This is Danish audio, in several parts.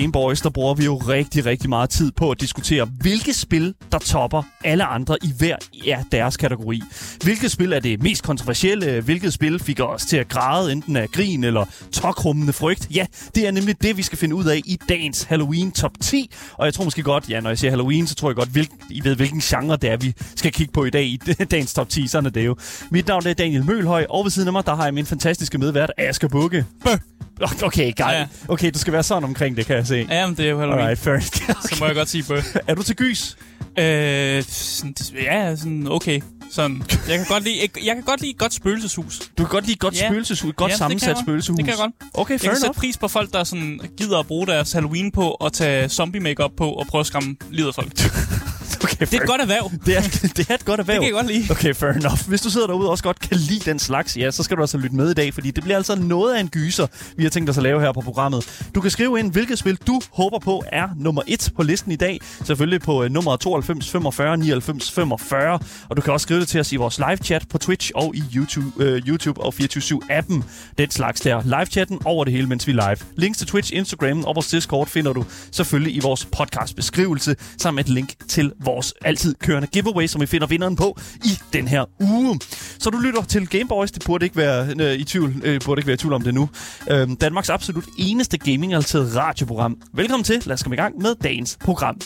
Gameboys, der bruger vi jo rigtig, rigtig meget tid på at diskutere, hvilke spil, der topper alle andre i hver ja, deres kategori. Hvilket spil er det mest kontroversielle? Hvilket spil fik os til at græde enten af grin eller tokrummende frygt? Ja, det er nemlig det, vi skal finde ud af i dagens Halloween Top 10. Og jeg tror måske godt, ja, når jeg siger Halloween, så tror jeg godt, hvil, I ved, hvilken genre det er, vi skal kigge på i dag i dagens Top 10. Sådan er det jo. Mit navn er Daniel Mølhøj, og ved siden af mig, der har jeg min fantastiske medvært, Asger Bukke. Bøh. Okay, guy. Ja. Okay, du skal være sådan omkring det, kan jeg se. Ja, men det er jo Halloween. Alright, fair. Så må jeg godt sige bøh. er du til gys? Øh, sådan, ja, sådan okay. Sådan, jeg kan godt lide, jeg, jeg kan godt lide et godt spøgelseshus. Du kan godt lide et godt Ja. spøgelseshus, et godt Ja, det sammensat jeg godt. spøgelseshus. Det kan jeg godt. Okay, Jeg fair kan sætte pris på folk, der sådan gider at bruge deres Halloween på og tage zombie makeup på og prøve at skræmme livet af folk. Det Okay, er et godt erhverv. det er, det er et godt erhverv. Det kan jeg godt lide. Okay, fair enough. Hvis du sidder derude og også godt kan lide den slags, ja, så skal du altså lytte med i dag, fordi det bliver altså noget af en gyser, vi har tænkt os at lave her på programmet. Du kan skrive ind, hvilket spil du håber på er nummer 1 på listen i dag. Selvfølgelig på uh, nummer 92 45 99 45. Og du kan også skrive det til os i vores live chat på Twitch og i YouTube, uh, YouTube og 24-7-appen. Den slags der. Live-chatten over det hele, mens vi er live. Links til Twitch, Instagram og vores Discord finder du selvfølgelig i vores podcast beskrivelse, sammen med et link til vores altid kørende giveaway, som vi finder vinderen på i den her uge. Så du lytter til Gameboys, det burde ikke være øh, i tvivl, øh, burde ikke være i tvivl om det nu. Øh, Danmarks absolut eneste gaming-relateret radioprogram. Velkommen til, lad os komme i gang med dagens program.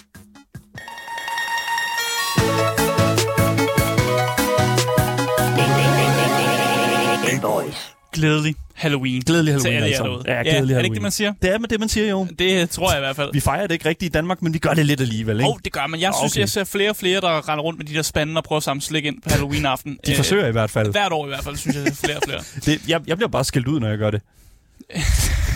Glædelig Halloween. Glædelig Til Halloween alle alle jer sammen. derude. Ja, glædelig Er det Halloween. ikke det, man siger? Det er med det, man siger jo. Det tror jeg i hvert fald. Vi fejrer det ikke rigtigt i Danmark, men vi gør det lidt alligevel, ikke? Åh, oh, det gør man. Jeg synes, Okay. jeg ser flere og flere, der render rundt med de der spande og prøver at samle slik ind på Halloween-aften. De forsøger i hvert fald. Hvert år i hvert fald, synes jeg, det er flere og flere. Det, jeg, jeg bliver bare skældt ud, når jeg gør det.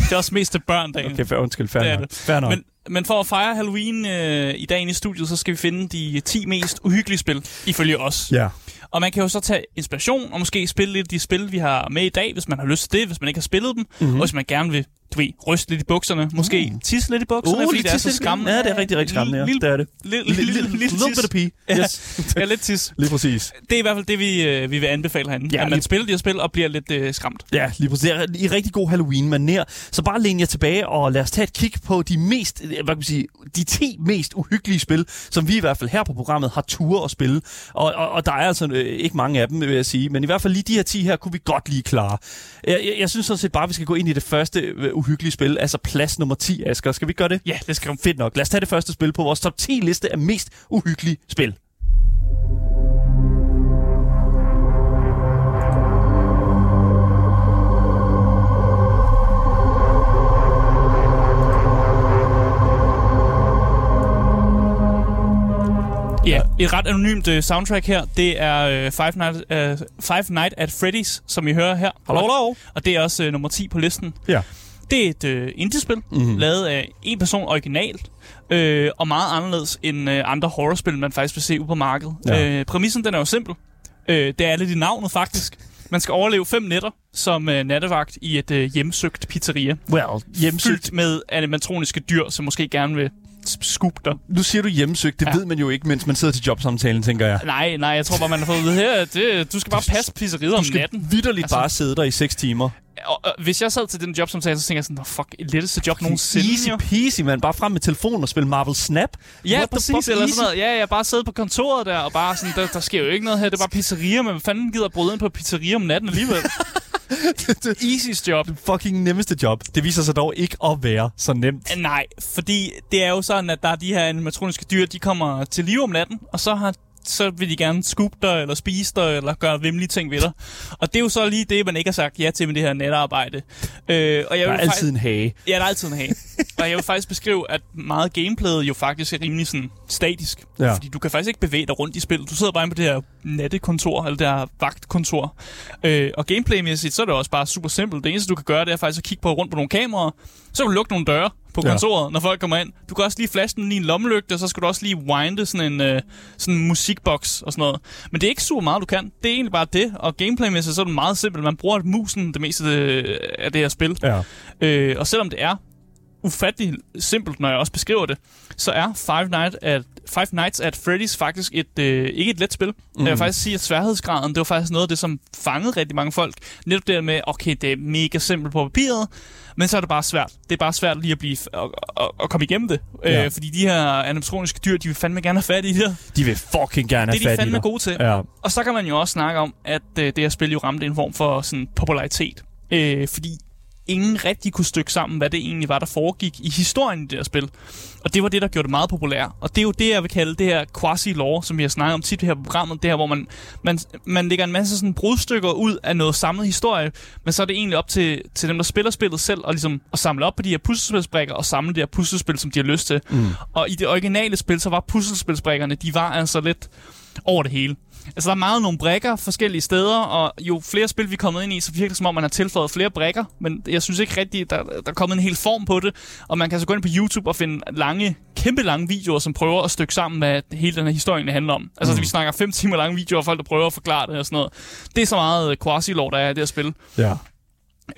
Det er også mest til børn, dagen. Okay, fair, undskyld, fair Det nok. det. Fair nok. Men, men for at fejre Halloween øh, i dag i studiet, så skal vi finde de 10 mest uhyggelige spil, ifølge os. Ja. Og man kan jo så tage inspiration og måske spille lidt af de spil, vi har med i dag, hvis man har lyst til det, hvis man ikke har spillet dem. Mhm. Mm-hmm. Og hvis man gerne vil, du ved, ryste lidt i bukserne, måske Mm. tisse lidt i bukserne, Uh, fordi det er så lidt. skræmmende. Ja, det er rigtig, rigtig skræmmende, ja. Lille, Det er det. lille, Lille, lille, lille, lille, little bit of pee. Ja. Yes. Ja, lidt tis. Lige præcis. Det er i hvert fald det, vi, øh, vi vil anbefale herinde. Ja, Ja, at man lige- spiller de her spil og bliver lidt øh, skræmt. Ja, lige præcis. Det er I rigtig god Halloween-manér. Så bare læn jer tilbage, og lad os tage et kig på de mest, øh, hvad kan man sige, de 10 mest uhyggelige spil, som vi i hvert fald her på programmet har tur at spille. Og, og, og der er altså øh, ikke mange af dem, vil jeg sige. Men i hvert fald lige de her 10 her kunne vi godt lige klare. Jeg, jeg, jeg synes sådan set bare, at vi skal gå ind i det første øh, uhyggelige spil, altså plads nummer 10, Asger. Skal vi gøre det? Ja, det skal Fedt nok. Lad os tage det første spil på vores top 10 liste af mest uhyggelige spil. Ja, et ret anonymt uh, soundtrack her. Det er uh, Five, Night, uh, Five Night at Freddy's, som I hører her. Hallo, hallo. Og det er også uh, nummer 10 på listen. Ja. Det er et uh, indie-spil, Mhm. mm-hmm. lavet af en person originalt, øh, og meget anderledes end øh, andre horrorspil, man faktisk vil se ude på markedet. Ja. Øh, præmissen den er jo simpel. Øh, det er lidt i navnet faktisk. Man skal overleve fem nætter som øh, nattevagt i et øh, hjemsøgt pizzeria. Well, hjemsøgt. Fyldt med animatroniske dyr, som måske gerne vil s- skubbe dig. Nu siger du hjemsøgt. Det ja. Ved man jo ikke, mens man sidder til jobsamtalen, tænker jeg. Nej, nej, jeg tror bare, man har fået at vide her, det, du skal bare passe pizzeriet om Du skal natten. vidderligt Altså- bare sidde der i 6 timer. Og, og, hvis jeg sad til den jobsamtale, så tænker jeg sådan, "Nå, fuck, et letteste job nogensinde. Easy jo." peasy, man. Bare frem med telefonen og spille Marvel Snap. Ja, What præcis. fuck, Eller sådan noget. Ja, jeg bare sidde på kontoret der, og bare sådan, der, der sker jo ikke noget her. Det er bare pizzeria, men fanden gider bryde ind på pizzeria om natten alligevel? Easy job. Fucking nemmeste job. Det viser sig dog ikke at være så nemt. Nej, fordi det er jo sådan, at der er de her animatroniske dyr, de kommer til live om natten, og så har så vil de gerne skubbe dig, eller spise dig, eller gøre vimlige ting ved dig. Og det er jo så lige det, man ikke har sagt ja til med det her netarbejde. Øh, og jeg Der er altid en hage. Ja, der er altid en hage. og jeg vil faktisk beskrive, at meget gameplayet jo faktisk er rimelig sådan statisk. Ja. Fordi du kan faktisk ikke bevæge dig rundt i spillet. Du sidder bare inde på det her nattekontor, eller det her vagtkontor. Øh, og gameplaymæssigt, så er det også bare super simpelt. Det eneste, du kan gøre, det er faktisk at kigge på rundt på nogle kameraer. Så kan du lukke nogle døre på Ja. kontoret, når folk kommer ind. Du kan også lige flashe den lige en lommelygte, og så skal du også lige winde sådan en øh, sådan en musikbox og sådan noget. Men det er ikke super meget, du kan. Det er egentlig bare det. Og gameplaymæssigt, så er det meget simpelt. Man bruger musen det meste af det, af det her spil. Ja. Øh, og selvom det er ufattelig simpelt, når jeg også beskriver det, så er Five, Night at, Five Nights at Freddy's faktisk et, øh, ikke et let spil. Mm. Jeg vil faktisk sige, at sværhedsgraden, det var faktisk noget af det, som fangede rigtig mange folk. Netop det med, okay, det er mega simpelt på papiret, men så er det bare svært. Det er bare svært lige at, blive, at, at, at komme igennem det. Ja. Øh, fordi de her animatroniske dyr, de vil fandme gerne have fat i det. De vil fucking gerne have Det er fat de i fandme gode til. Ja. Og så kan man jo også snakke om, at øh, det her spil jo ramte en form for sådan, popularitet. Øh, fordi ingen rigtig kunne stykke sammen, hvad det egentlig var, der foregik i historien i det her spil. Og det var det, der gjorde det meget populært. Og det er jo det, jeg vil kalde det her quasi-lore, som vi har snakket om tit det her programmet. Det her, hvor man, man, man lægger en masse sådan brudstykker ud af noget samlet historie, men så er det egentlig op til, til dem, der spiller spillet selv, at, ligesom, at samle op på de her puslespilsbrikker og samle de her puslespil, som de har lyst til. Mm. Og i det originale spil, så var puslespilsbrikkerne, de var altså lidt over det hele. Altså, der er meget nogle brækker forskellige steder, og jo flere spil vi er kommet ind i, så virker det som om, man har tilføjet flere brækker, men jeg synes ikke rigtigt, der, der er kommet en hel form på det, og man kan så gå ind på YouTube og finde lange, kæmpe lange videoer, som prøver at stykke sammen, hvad hele den her historie handler om. Altså, mm. vi snakker fem timer lange videoer af folk, der prøver at forklare det og sådan noget. Det er så meget quasi-lore, der er i det her spil. Ja.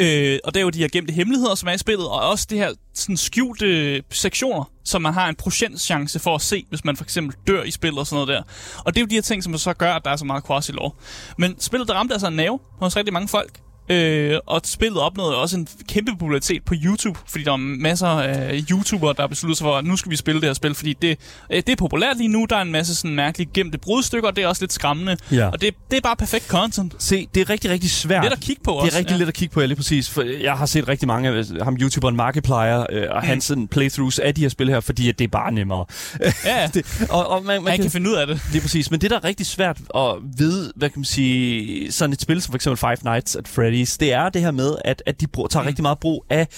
Øh, og det er jo de her gemte hemmeligheder, som er i spillet, og også det her sådan skjulte sektioner, som man har en procentchance for at se, hvis man for eksempel dør i spillet og sådan noget der. Og det er jo de her ting, som så gør, at der er så meget quasi lore. Men spillet, der ramte altså en nerve hos rigtig mange folk. Øh, og spillet opnåede også en kæmpe popularitet på YouTube, fordi der er masser af YouTubere, der har besluttet sig for, at nu skal vi spille det her spil, fordi det, øh, det er populært lige nu. Der er en masse sådan mærkelige gemte brudstykker, og det er også lidt skræmmende. Ja. Og det, det er bare perfekt content. Se, det er rigtig, rigtig svært. Lidt at kigge på Det også. er rigtig ja. lidt at kigge på, ja, lige præcis. For jeg har set rigtig mange af ham YouTuberen Markiplier øh, og Mm. hans sådan playthroughs af de her spil her, fordi at det er bare nemmere. Ja, det, og, og man, man Man kan finde ud af det. Lige præcis. Men det, der er rigtig svært at vide, hvad kan man sige, sådan et spil som for eksempel Five Nights at Freddy's, det er det her med, at, at de tager mm. rigtig meget brug af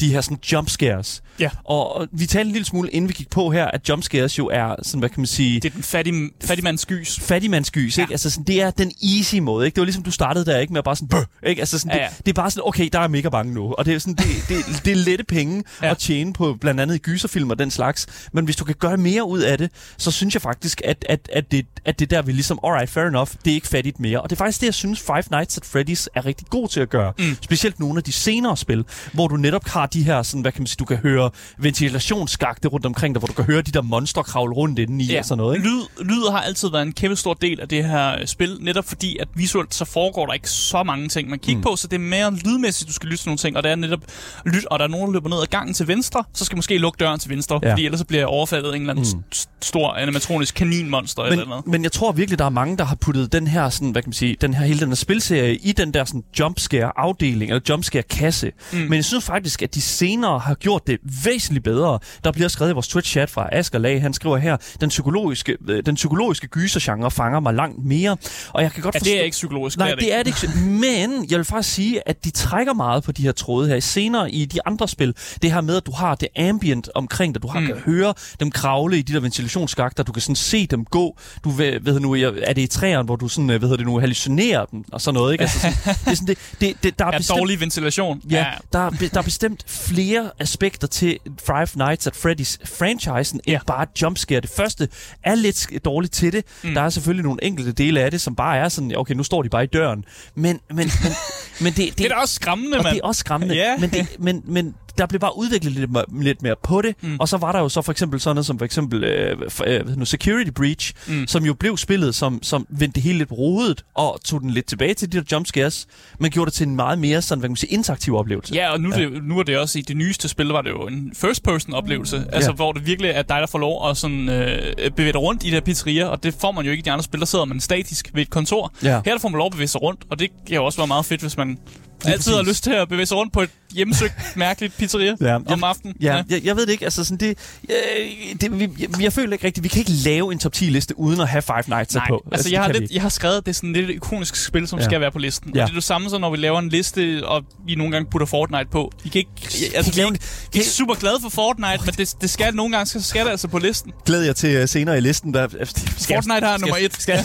de her sådan jump scares. Ja. Og, og vi talte en lille smule, inden vi gik på her, at jump scares jo er sådan, hvad kan man sige, Det er den fattige, fattigmands gys. fattigmandsgys, Ja. ikke? Altså sådan, det er den easy måde, ikke? Det var ligesom, du startede der, ikke? Med at bare sådan, Bøh! ikke? Altså sådan, Ja, ja. Det, det, er bare sådan, okay, der er mega bange nu. Og det er sådan, det, det, det er lette penge ja. at tjene på blandt andet i gyserfilm og den slags. Men hvis du kan gøre mere ud af det, så synes jeg faktisk, at, at, at, det, at det der vi ligesom, alright, fair enough, det er ikke fattigt mere. Og det er faktisk det, jeg synes, Five Nights at Freddy's er rigtig god til at gøre. Mm. Specielt nogle af de senere spil, hvor du netop har de her, sådan, hvad kan man sige, du kan høre ventilationsskagte rundt omkring dig, hvor du kan høre de der monster kravle rundt indeni ja. og sådan noget, ikke? Lyd, lyd har altid været en kæmpe stor del af det her øh, spil, netop fordi, at visuelt så foregår der ikke så mange ting, man kigger mm. på, så det er mere lydmæssigt, du skal lytte til nogle ting, og det er netop lyt, og der er nogen, der løber ned ad gangen til venstre, så skal måske lukke døren til venstre, ja. Fordi ellers så bliver jeg overfaldet af en eller anden mm. stor animatronisk kaninmonster eller noget. Men, men jeg tror virkelig, der er mange, der har puttet den her, sådan, hvad kan man sige, den her hele den her spilserie i den der sådan, jumpscare afdeling, eller jumpscare kasse. Mm. Men jeg synes faktisk, at de senere har gjort det væsentligt bedre. Der bliver skrevet i vores Twitch-chat fra Asger Lag, han skriver her, den psykologiske, øh, den psykologiske gysergenre fanger mig langt mere. Og jeg kan godt Ja, forstå... det er ikke psykologisk. Nej, det er det er det ikke. Men jeg vil faktisk sige, at de trækker meget på de her tråde her. Senere i de andre spil, det her med, at du har det ambient omkring dig. Du har, Mm. kan høre dem kravle i de der ventilationsskakter. Du kan sådan se dem gå. Du ved, ved nu, er det i træerne, hvor du sådan, øh, hvad hedder det nu, hallucinerer dem og sådan noget, ikke? Altså sådan, det er sådan, det, det, det, der er Ja, bestemt, dårlig ventilation. Ja, der, er, be- der er bestemt flere aspekter til Five Nights at Freddy's franchisen end Ja. bare jumpscare. Det første er lidt dårligt til det. Mm. Der er selvfølgelig nogle enkelte dele af det, som bare er sådan, okay, nu står de bare i døren. Men, men, men, men det, det, Det er da også skræmmende, og mand. det er også skræmmende. Ja. Men, det, men, men der blev bare udviklet lidt, lidt mere på det. Mm. Mm. Og så var der jo så for eksempel sådan noget som for eksempel øh, øh, nu, Security Breach, Mm. mm. som jo blev spillet, som, som vendte det hele lidt rodet og tog den lidt tilbage til de der jumpscares, men gjorde det til en meget mere sådan, hvad kan man sige, interaktiv oplevelse. Ja, og nu, ja. Det, nu er det også i det nyeste spil, var det jo en first-person oplevelse. Altså, Ja. hvor det virkelig er dig, der får lov at sådan, øh, bevæge dig rundt i det her pizzeria, og det får man jo ikke i de andre spil, der sidder man statisk ved et kontor. Ja. Her der får man lov at bevæge sig rundt, og det kan jo også være meget fedt, hvis man altid har lyst til at bevæge sig rundt på et hjemmesøgt, mærkeligt pizzeria Ja. om aftenen. Ja, ja. Jeg, jeg ved det ikke. Altså sådan det, øh, det vi, jeg, jeg føler ikke rigtigt, vi kan ikke lave en top 10 liste uden at have Five Nights Nej, på. altså, det jeg, har vi lidt, jeg har skrevet, at det er sådan lidt et ikonisk spil, som ja. Skal være på listen. Ja. Og det er det samme, så når vi laver en liste, og vi nogle gange putter Fortnite på. I kan ikke, altså, vi er ikke, vi er super glade for Fortnite, men det, det skal nogle gange så skal det altså på listen. glæder jeg til uh, senere i listen. Der, skal, Fortnite har nummer et. Skal,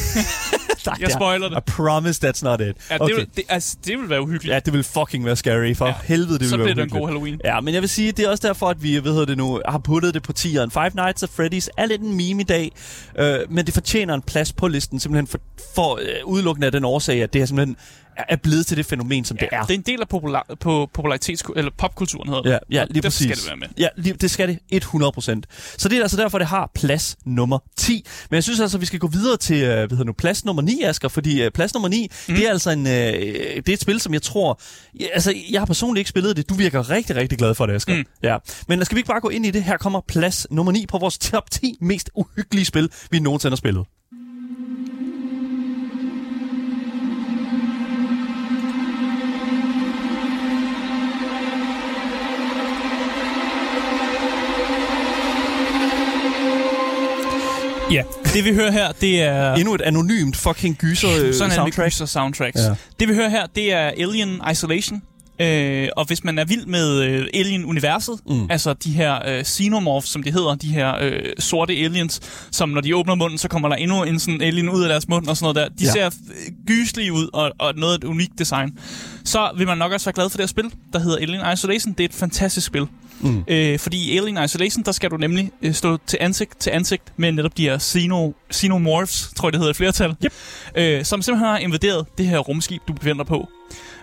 Nej, Jeg spoiler det. I promise that's not it. Ja, det, okay. vil, det, altså, det vil være uhyggeligt. Ja, det vil fucking være scary. For Ja. helvede, det vil så være bliver det en god Halloween. Ja, men jeg vil sige, det er også derfor, at vi ved det nu, har puttet det på tieren. Five Nights at Freddy's er lidt en meme i dag, øh, men det fortjener en plads på listen, simpelthen for, for øh, udelukkende af den årsag, at det er simpelthen er blevet til det fænomen, som Ja, det er. det er en del af popular, på popularitets eller popkulturen hedder det. Ja, ja lige præcis. skal det være med. Ja, lige, det skal det 100%. Så det er altså derfor, det har plads nummer 10. Men jeg synes altså, vi skal gå videre til øh, hvad hedder nu, plads nummer 9, Asger, fordi øh, plads nummer 9, mm. det er altså en, øh, det er et spil, som jeg tror... Ja, altså, jeg har personligt ikke spillet det. Du virker rigtig, rigtig glad for det, Asger. Mm. Ja. Men skal vi ikke bare gå ind i det? Her kommer plads nummer 9 på vores top 10 mest uhyggelige spil, vi nogensinde har spillet. Det vi hører her, det er... Endnu et anonymt fucking gyser øh, Sådan det soundtrack. gyser soundtracks. Ja. Det vi hører her, det er Alien Isolation. Øh, og hvis man er vild med øh, Alien-universet, Mm. altså de her øh, xenomorphs, som de hedder, de her øh, sorte aliens, som når de åbner munden, så kommer der endnu en sådan alien ud af deres mund og sådan noget der. De Ja. ser øh, gyselige ud og, og noget af et unikt design. Så vil man nok også være glad for det her spil, der hedder Alien Isolation. Det er et fantastisk spil. Mm. Øh, fordi i Alien Isolation, der skal du nemlig øh, stå til ansigt til ansigt med netop de her xeno, xenomorphs, tror jeg det hedder i flertal, Yep. øh, som simpelthen har invaderet det her rumskib, du befinder dig på.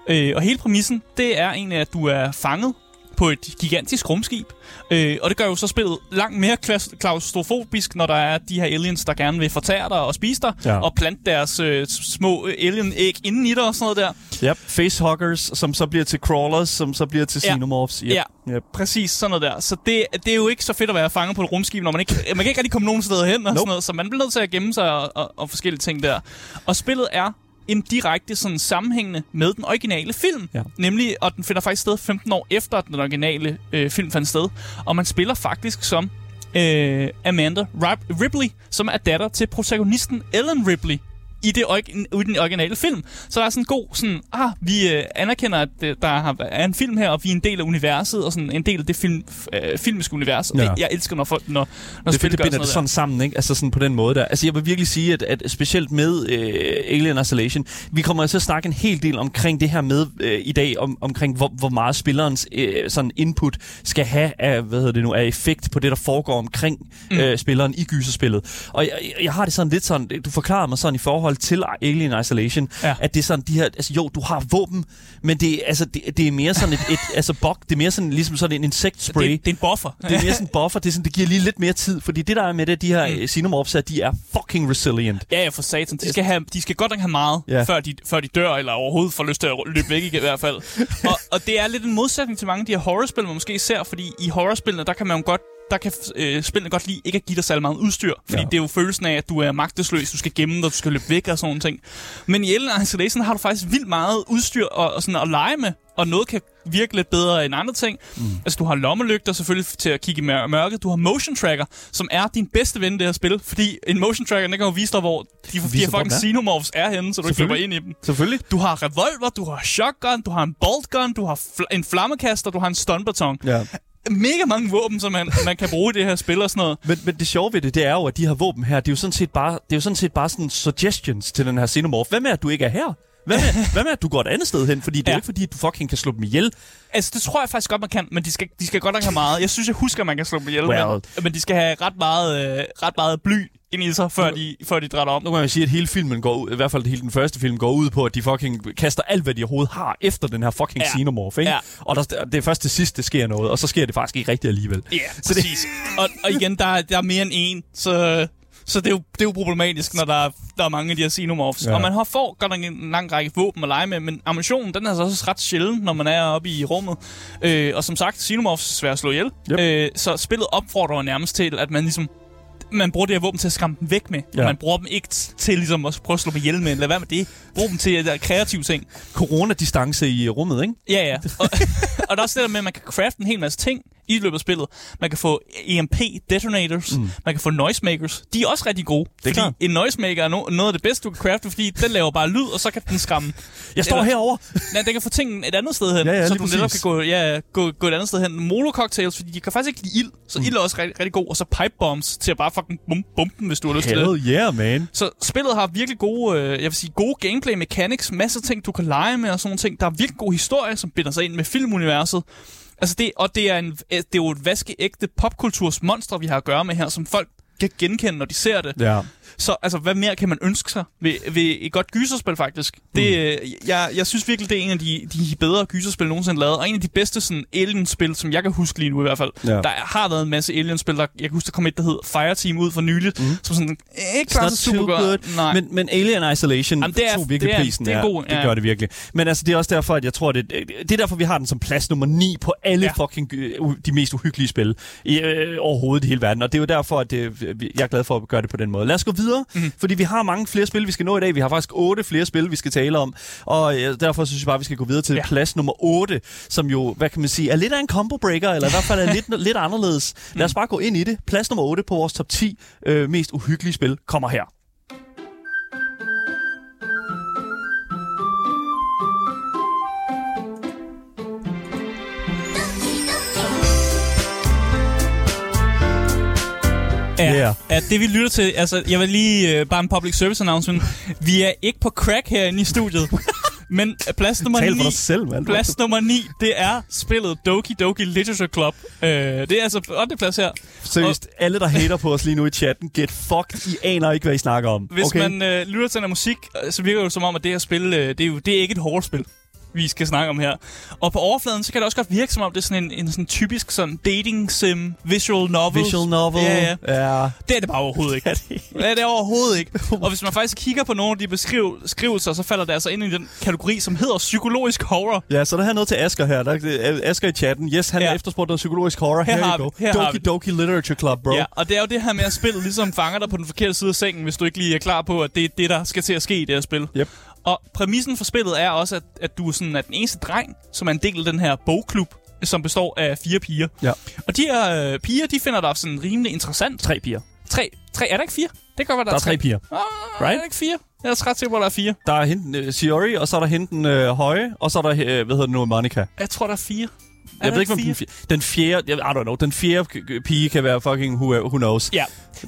Øh, og hele præmissen, det er egentlig, at du er fanget på et gigantisk rumskib. Øh, og det gør jo så spillet langt mere klaustrofobisk, når der er de her aliens, der gerne vil fortære dig og spise dig, Ja. og plante deres øh, små alien-æg inden i dig og sådan noget der. Yep. Facehuggers, som så bliver til crawlers, som så bliver til Ja. xenomorphs. Yep. Ja. Yep. Præcis, sådan noget der. Så det, det er jo ikke så fedt at være fanget på et rumskib, når man ikke, man kan ikke rigtig komme nogen steder hen og Nope. sådan noget, så man bliver nødt til at gemme sig og, og, og forskellige ting der. Og spillet er en direkte sådan sammenhængende med den originale film. Ja. Nemlig, og den finder faktisk sted 15 år efter, at den originale øh, film fandt sted. Og man spiller faktisk som øh, Amanda Rip- Ripley, som er datter til protagonisten Ellen Ripley i, det, i den originale film. Så der er sådan en god, sådan, ah, vi øh, anerkender, at øh, der er en film her, og vi er en del af universet, og sådan en del af det film, øh, filmiske univers. Ja. Jeg, jeg elsker, når, folk, når, når det spil det binder sådan det sådan sammen, ikke? Altså sådan på den måde der. Altså jeg vil virkelig sige, at, at specielt med øh, Alien Isolation, vi kommer til at snakke en hel del omkring det her med øh, i dag, om, omkring hvor, hvor meget spillerens øh, sådan input skal have af, hvad hedder det nu, af effekt på det, der foregår omkring mm. øh, spilleren i gyserspillet. Og jeg, jeg har det sådan lidt sådan, du forklarer mig sådan i forhold til Alien Isolation, Ja. at det er sådan de her, altså jo, du har våben, men det, er- altså, det, det er mere sådan et, et altså bok, det er mere sådan ligesom sådan en insektspray. Det, det er en buffer. Det er mere sådan en buffer, det, er sådan, det giver lige lidt mere tid, fordi det der er med det, de her mm. xenomorphs, er, de er fucking resilient. Ja, ja, for satan. De skal, have, de skal godt nok have meget, Ja. før, de, før de dør, eller overhovedet får lyst til at løbe væk igen, i hvert fald. og, og det er lidt en modsætning til mange af de her horrorspil, man måske ser, fordi i horrorspillene, der kan man jo godt der kan øh, spillene godt lide ikke at give dig særlig meget udstyr, fordi Ja. det er jo følelsen af, at du er magtesløs, du skal gemme dig, du skal løbe væk og sådan ting. Men i Alien Isolation har du faktisk vildt meget udstyr og, og sådan at lege med, og noget kan virke lidt bedre end andre ting. Mm. Altså, du har lommelygter selvfølgelig til at kigge i mør- mørket. Du har motion tracker, som er din bedste ven i det her spil. Fordi en motion tracker, den kan jo vise dig, hvor de, de her fucking xenomorphs er henne, så du ikke løber ind i dem. Selvfølgelig. Du har revolver, du har shotgun, du har en bolt gun, du har fl- en flammekaster, du har en stunbaton. Ja. Mega mange våben, som man, man kan bruge i det her spil og sådan noget. Men, men det sjove ved det, det er jo, at de her våben her, det er jo sådan set bare, det er jo sådan set bare sådan suggestions til den her xenomorph. Hvad med, at du ikke er her? Hvad med, hvad med, at du går et andet sted hen? Fordi det er Ja. ikke fordi, at du fucking kan slå dem ihjel. Altså, det tror jeg faktisk godt, man kan, men de skal, de skal godt nok have meget. Jeg synes, jeg husker, at man kan slå dem ihjel, Well. men, men de skal have ret meget, øh, ret meget bly ind i sig, før de, før de drætter om. Nu kan man sige, at hele filmen går ud, i hvert fald hele den første film går ud på, at de fucking kaster alt, hvad de overhovedet har, efter den her fucking Ja. xenomorph, ikke? Ja. Og der, det er først til sidst, det sker noget, og så sker det faktisk ikke rigtigt alligevel. Ja, Så det- præcis. og, og igen, der, er- der er mere end en, så, så det, er jo, det er jo problematisk, når der er, der er mange af de her xenomorphs. Ja. Og man har får godt nok en lang række våben at lege med, men ammunitionen, den er altså også ret sjælden, når man er oppe i rummet. Øh, og som sagt, xenomorphs er svære at slå ihjel. Yep. Øh, så spillet opfordrer nærmest til, at man ligesom man bruger det her våben til at skræmme dem væk med. Ja. Man bruger dem ikke til ligesom at prøve at slå dem ihjel med. Lad være med det. Brug dem til der kreative ting. Coronadistance i rummet, ikke? Ja, ja. Og, og der er også det der med, at man kan crafte en hel masse ting i løbet af spillet. Man kan få EMP detonators, mm. man kan få noisemakers. De er også rigtig gode. er fordi klart. en noisemaker er no- noget af det bedste, du kan crafte, fordi den laver bare lyd, og så kan den skræmme. Jeg står Eller- herovre. Nej, den kan få ting et andet sted hen, Ja, ja, så du netop kan gå, ja, gå, gå et andet sted hen. Molo-cocktails, fordi de kan faktisk ikke lide ild, så mm. ild er også rigtig, rigtig god. Og så pipe bombs til at bare fucking bum, bumpe dem, hvis du har lyst til det. Hell yeah, man. Så spillet har virkelig gode, øh, jeg vil sige, gode gameplay mechanics, masser af ting, du kan lege med og sådan nogle ting. Der er virkelig god historie, som binder sig ind med filmuniverset. Altså det, og det er, en, øh, det er jo et vaskeægte popkulturs monster, vi har at gøre med her, som folk kan genkende, når de ser det. Ja. Så altså, hvad mere kan man ønske sig ved, ved et godt gyserspil, faktisk? Det, mm. jeg, jeg synes virkelig, det er en af de, de bedre gyserspil nogensinde lavet, og en af de bedste sådan, alien-spil, som jeg kan huske lige nu i hvert fald. Ja. Der har været en masse alien-spil, der, jeg kan huske, der kom et, der hed Fireteam ud for nyligt, mm. som sådan, ikke It's var not så super godt. Nej. Men, men Alien Isolation Jamen, det er- tog virkelig det er- prisen. det er ja. god, Det ja. gør det virkelig. Men altså, det er også derfor, at jeg tror, det, det er derfor, vi har den som plads nummer 9 på alle Ja. fucking øh, de mest uhyggelige spil i, øh, overhovedet i hele verden. Og det er jo derfor, at det, jeg er glad for at gøre det på den måde. Lad os gå videre, Mhm. mm. fordi vi har mange flere spil, vi skal nå i dag. Vi har faktisk otte flere spil, vi skal tale om. Og øh, derfor synes jeg bare, vi skal gå videre til Ja. ja. plads nummer 8, som jo, hvad kan man sige, er lidt af en combo breaker, eller i hvert fald er lidt, lidt anderledes. Lad os bare gå ind i det. Plads nummer 8 på vores top 10 øh, mest uhyggelige spil kommer her. Ja, Yeah. at det vi lytter til, altså jeg vil lige øh, bare en public service announcement. Vi er ikke på crack herinde i studiet. men øh, plads nummer Tal 9, for dig selv, mand. plads nummer 9, det er spillet Doki Doki Literature Club. Øh, det er altså 8. plads her. Seriøst, alle der hater på os lige nu i chatten, get fucked. I aner ikke, hvad I snakker om. Hvis okay? man øh, lytter til den musik, øh, så virker det jo som om, at det her spil, øh, det, er jo, det er ikke et hårdt spil vi skal snakke om her. Og på overfladen, så kan det også godt virke som om, det er sådan en, en sådan typisk sådan dating sim, visual novel. Visual novel. Ja, ja. ja. Det er det bare overhovedet ikke. det er det overhovedet ikke. Og hvis man faktisk kigger på nogle af de beskriv- beskrivelser, så falder det altså ind i den kategori, som hedder psykologisk horror. Ja, så der er noget til Asger her. Der er Asger i chatten. Yes, han Ja. efterspurgt noget psykologisk horror. Her Here har vi- her har Doki. Doki Literature Club, bro. Ja, og det er jo det her med at spillet ligesom fanger dig på den forkerte side af sengen, hvis du ikke lige er klar på, at det er det, der skal til at ske i det her spil. Yep. Og præmissen for spillet er også, at, at du sådan er den eneste dreng, som er en del af den her bogklub, som består af fire piger. Ja. Og de her øh, piger, de finder dig sådan rimelig interessant. Tre piger. Tre, tre, er der ikke fire? Det kan godt være, der, Der er tre piger. Ah, Er Right? der ikke fire? Jeg er ret sikker på, at der er fire. Der er hende uh, Shiori, og så er der hende den uh, høje, og så er der, uh, hvad hedder det nu, Monica. Jeg tror, der er fire. Er Jeg ved ikke, om den, fj- den fjerde, jeg, I don't know, den fjerde k- pige kan være fucking who, who knows. Ja,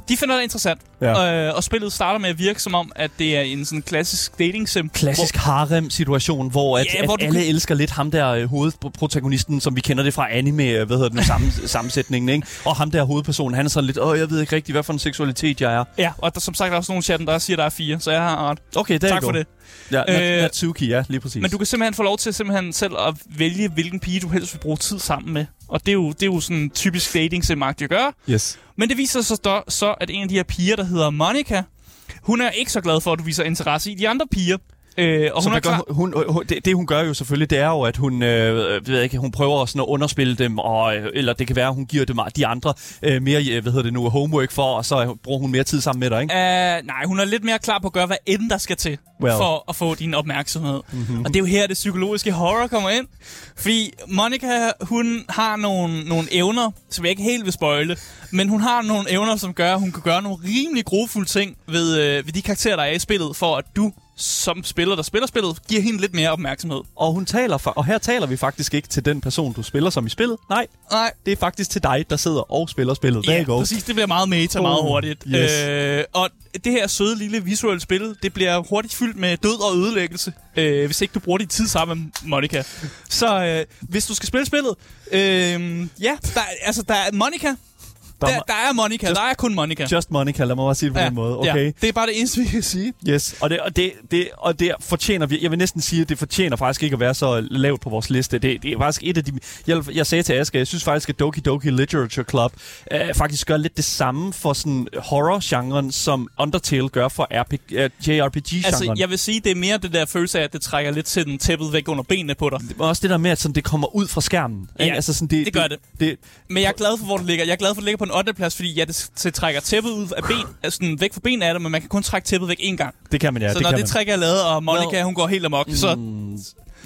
de finder det interessant. Ja. Øh, og spillet starter med at virke som om, at det er en sådan klassisk dating sim. Klassisk harem-situation, hvor, at, Ja, at hvor du alle kan- elsker lidt ham der øh, hovedprotagonisten, som vi kender det fra anime, øh, hvad hedder det nu, sammen, sammensætningen, ikke? Og ham der hovedpersonen, han er sådan lidt, åh, jeg ved ikke rigtig, hvad for en seksualitet jeg er. Ja, og der, som sagt er der også nogle chatten, der siger, at der er fire, så jeg har ret. Okay, der Tak for det. Ja, øh, Natsuki, ja, lige præcis. Men du kan simpelthen få lov til simpelthen selv at vælge, hvilken pige du helst vil bruge tid sammen med. Og det er jo, det er jo sådan typisk dating sim at gøre. Yes. Men det viser sig så, så, at en af de her piger, der hedder Monica, hun er ikke så glad for, at du viser interesse i de andre piger. Øh, og hun er klar... gør, hun, hun, det, det, hun gør jo selvfølgelig, det er jo, at hun, øh, ved ikke, hun prøver sådan at underspille dem, og, øh, eller det kan være, at hun giver dem de andre øh, mere, øh, hvad hedder det nu, homework for, og så bruger hun mere tid sammen med dig, ikke? Uh, nej, hun er lidt mere klar på at gøre, hvad end der skal til, well. For at få din opmærksomhed. Mhm. Mm-hmm. Og det er jo her, det psykologiske horror kommer ind. Fordi Monica, hun har nogle, nogle evner, som jeg ikke helt vil spoile, men hun har nogle evner, som gør, at hun kan gøre nogle rimelig grofulde ting ved, øh, ved de karakterer, der er i spillet, for at du som spiller, der spiller spillet, giver hende lidt mere opmærksomhed. Og hun taler, for, og her taler vi faktisk ikke til den person, du spiller som i spillet. Nej, Nej, det er faktisk til dig, der sidder og spiller spillet. There Ja, go. præcis. Det bliver meget meta meget Oh, hurtigt. yes. Øh, og det her søde lille visuelle spil, det bliver hurtigt fyldt med død og ødelæggelse, øh, hvis ikke du bruger din tid sammen med Monica. Så øh, hvis du skal spille spillet, øh, ja, der, altså der er Monica. Der Der, er der, er Monica. Der er kun Monica. Just Monica, lad mig bare sige det på ja, den måde. Okay. Ja, det er bare det eneste, vi kan sige. Yes, og det, og det, det, og det fortjener vi. Jeg vil næsten sige, at det fortjener faktisk ikke at være så lavt på vores liste. Det, det er faktisk et af de... Jeg, jeg sagde til Asger, jeg synes faktisk, at Doki Doki Literature Club øh, faktisk gør lidt det samme for sådan horror-genren, som Undertale gør for RP, øh, JRPG-genren. Altså, jeg vil sige, det er mere det der følelse af, at det trækker lidt til den tæppet væk under benene på dig. Og også det der med, at sådan, det kommer ud fra skærmen. Ja, ikke? altså, sådan, det, det gør det. det. Men jeg er glad for, hvor det ligger. Jeg er glad for, at det ligger på en 8. plads, fordi ja, det, det trækker tæppet ud af ben, altså sådan væk fra benene af det, men man kan kun trække tæppet væk én gang. Det kan man, ja. så det når kan det man. træk er lavet, og Monica, hun går helt amok, så,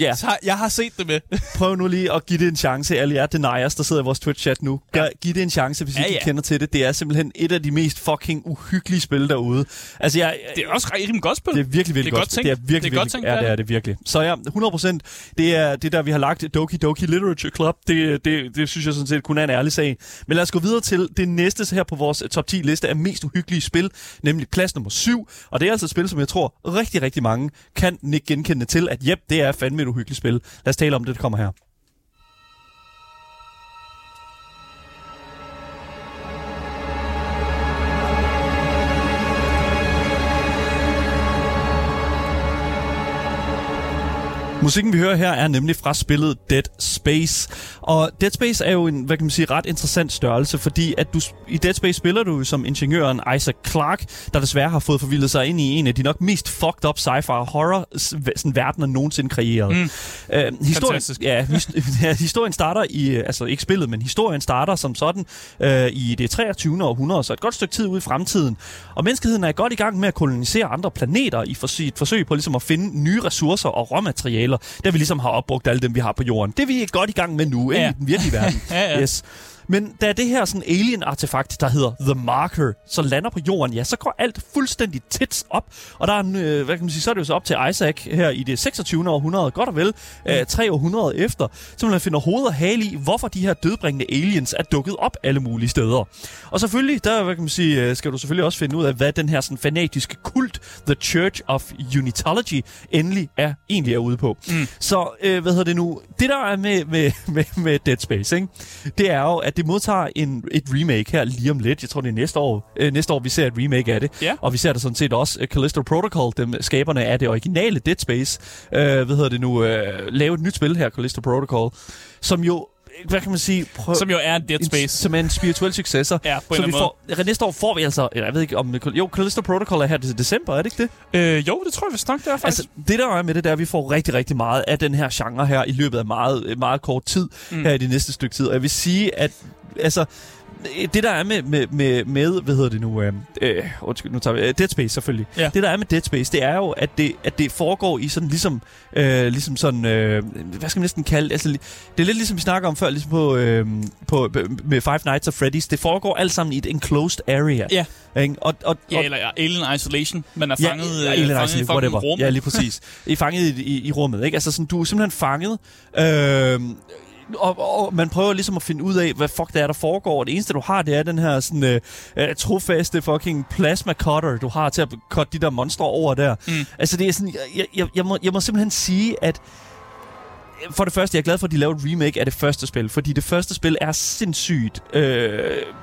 Ja, så jeg har set det med. prøv nu lige at give det en chance. Alle jer deniers, der sidder i vores Twitch-chat nu. Gør. Giv det en chance, hvis I Ja, ikke ja. kender til det. Det er simpelthen et af de mest fucking uhyggelige spil derude. Altså, jeg, Det er også rigtig godt spil. Det er virkelig, virkelig Det er godt. godt tænkt. Det er virkelig, Det er godt virkelig, tænkt, ja, det er det virkelig. Så ja, 100 procent. Det er det er der, vi har lagt Doki Doki Literature Club. Det, det, det synes jeg sådan set kun er en ærlig sag. Men lad os gå videre til det næste her på vores top 10 liste af mest uhyggelige spil, nemlig plads nummer 7. Og det er altså et spil, som jeg tror rigtig, rigtig mange kan ikke genkende til, at jep, det er fandme et uhyggeligt spil. Lad os tale om det, der kommer her. Musikken, vi hører her, er nemlig fra spillet Dead Space. Og Dead Space er jo en, hvad kan man sige, ret interessant størrelse, fordi at du, i Dead Space spiller du som ingeniøren Isaac Clarke, der desværre har fået forvildet sig ind i en af de nok mest fucked up sci-fi horror sådan, verdener nogensinde kreeret. Mm. Uh, historien, ja, ja, historien starter i, altså ikke spillet, men historien starter som sådan uh, i det 23. århundrede, så et godt stykke tid ud i fremtiden. Og menneskeheden er godt i gang med at kolonisere andre planeter i et forsøg på ligesom at finde nye ressourcer og råmaterialer materialer, der vi ligesom har opbrugt alle dem, vi har på jorden. Det er vi godt i gang med nu, ja. i den virkelige verden. ja, ja. Yes. Men da det her sådan alien-artefakt, der hedder The Marker, så lander på jorden, ja, så går alt fuldstændig tæt op. Og der er en, øh, hvad kan man sige, så er det jo så op til Isaac her i det 26. århundrede, godt og vel, mm. øh, tre århundrede efter, så man finder hoved og hale i, hvorfor de her dødbringende aliens er dukket op alle mulige steder. Og selvfølgelig, der hvad kan man sige, øh, skal du selvfølgelig også finde ud af, hvad den her sådan fanatiske kult, The Church of Unitology, endelig er egentlig er ude på. Mm. Så, øh, hvad hedder det nu, det der er med, med, med, med Dead Space, ikke? det er jo, at det modtager en, et remake her lige om lidt. Jeg tror, det er næste år, øh, næste år vi ser et remake af det. Ja. Og vi ser det sådan set også. Uh, Callisto Protocol, dem, skaberne af det originale Dead Space, øh, hvad hedder det nu, øh, lave et nyt spil her, Callisto Protocol, som jo hvad kan man sige? Prøv, som jo er en Dead Space. En, som er en spirituel successor. Ja, på en så vi får, Næste år får vi altså, jeg ved ikke om, jo, Callisto Protocol er her til december, er det ikke det? Øh, jo, det tror jeg vist nok, det er faktisk. Altså, det der er med det, der, at vi får rigtig, rigtig meget af den her genre her i løbet af meget, meget kort tid, mm. her i det næste stykke tid. Og jeg vil sige, at altså, det der er med, med, med, med hvad hedder det nu, øh, øh, undskyld, nu tager vi, uh, Dead Space selvfølgelig. Ja. Det der er med Dead Space, det er jo, at det, at det foregår i sådan ligesom, øh, ligesom sådan, øh, hvad skal man næsten kalde altså, det? er lidt ligesom vi snakker om før, ligesom på, øh, på med Five Nights at Freddy's. Det foregår alt sammen i et enclosed area. Ja. Ikke? Og, og, ja, eller ja, Alien Isolation. Man er fanget, ja, Alien fanget Isolation, i whatever. Ja, lige præcis. I fanget i, i, i rummet, ikke? Altså sådan, du er simpelthen fanget, øh, og, og man prøver ligesom at finde ud af, hvad fuck det er, der foregår. Det eneste, du har, det er den her sådan, uh, trofaste fucking plasma cutter, du har til at cutte de der monstre over der. Mm. Altså, det er sådan, jeg, jeg, jeg, må, jeg må simpelthen sige, at for det første, jeg er glad for, at de laver et remake af det første spil, fordi det første spil er sindssygt, øh,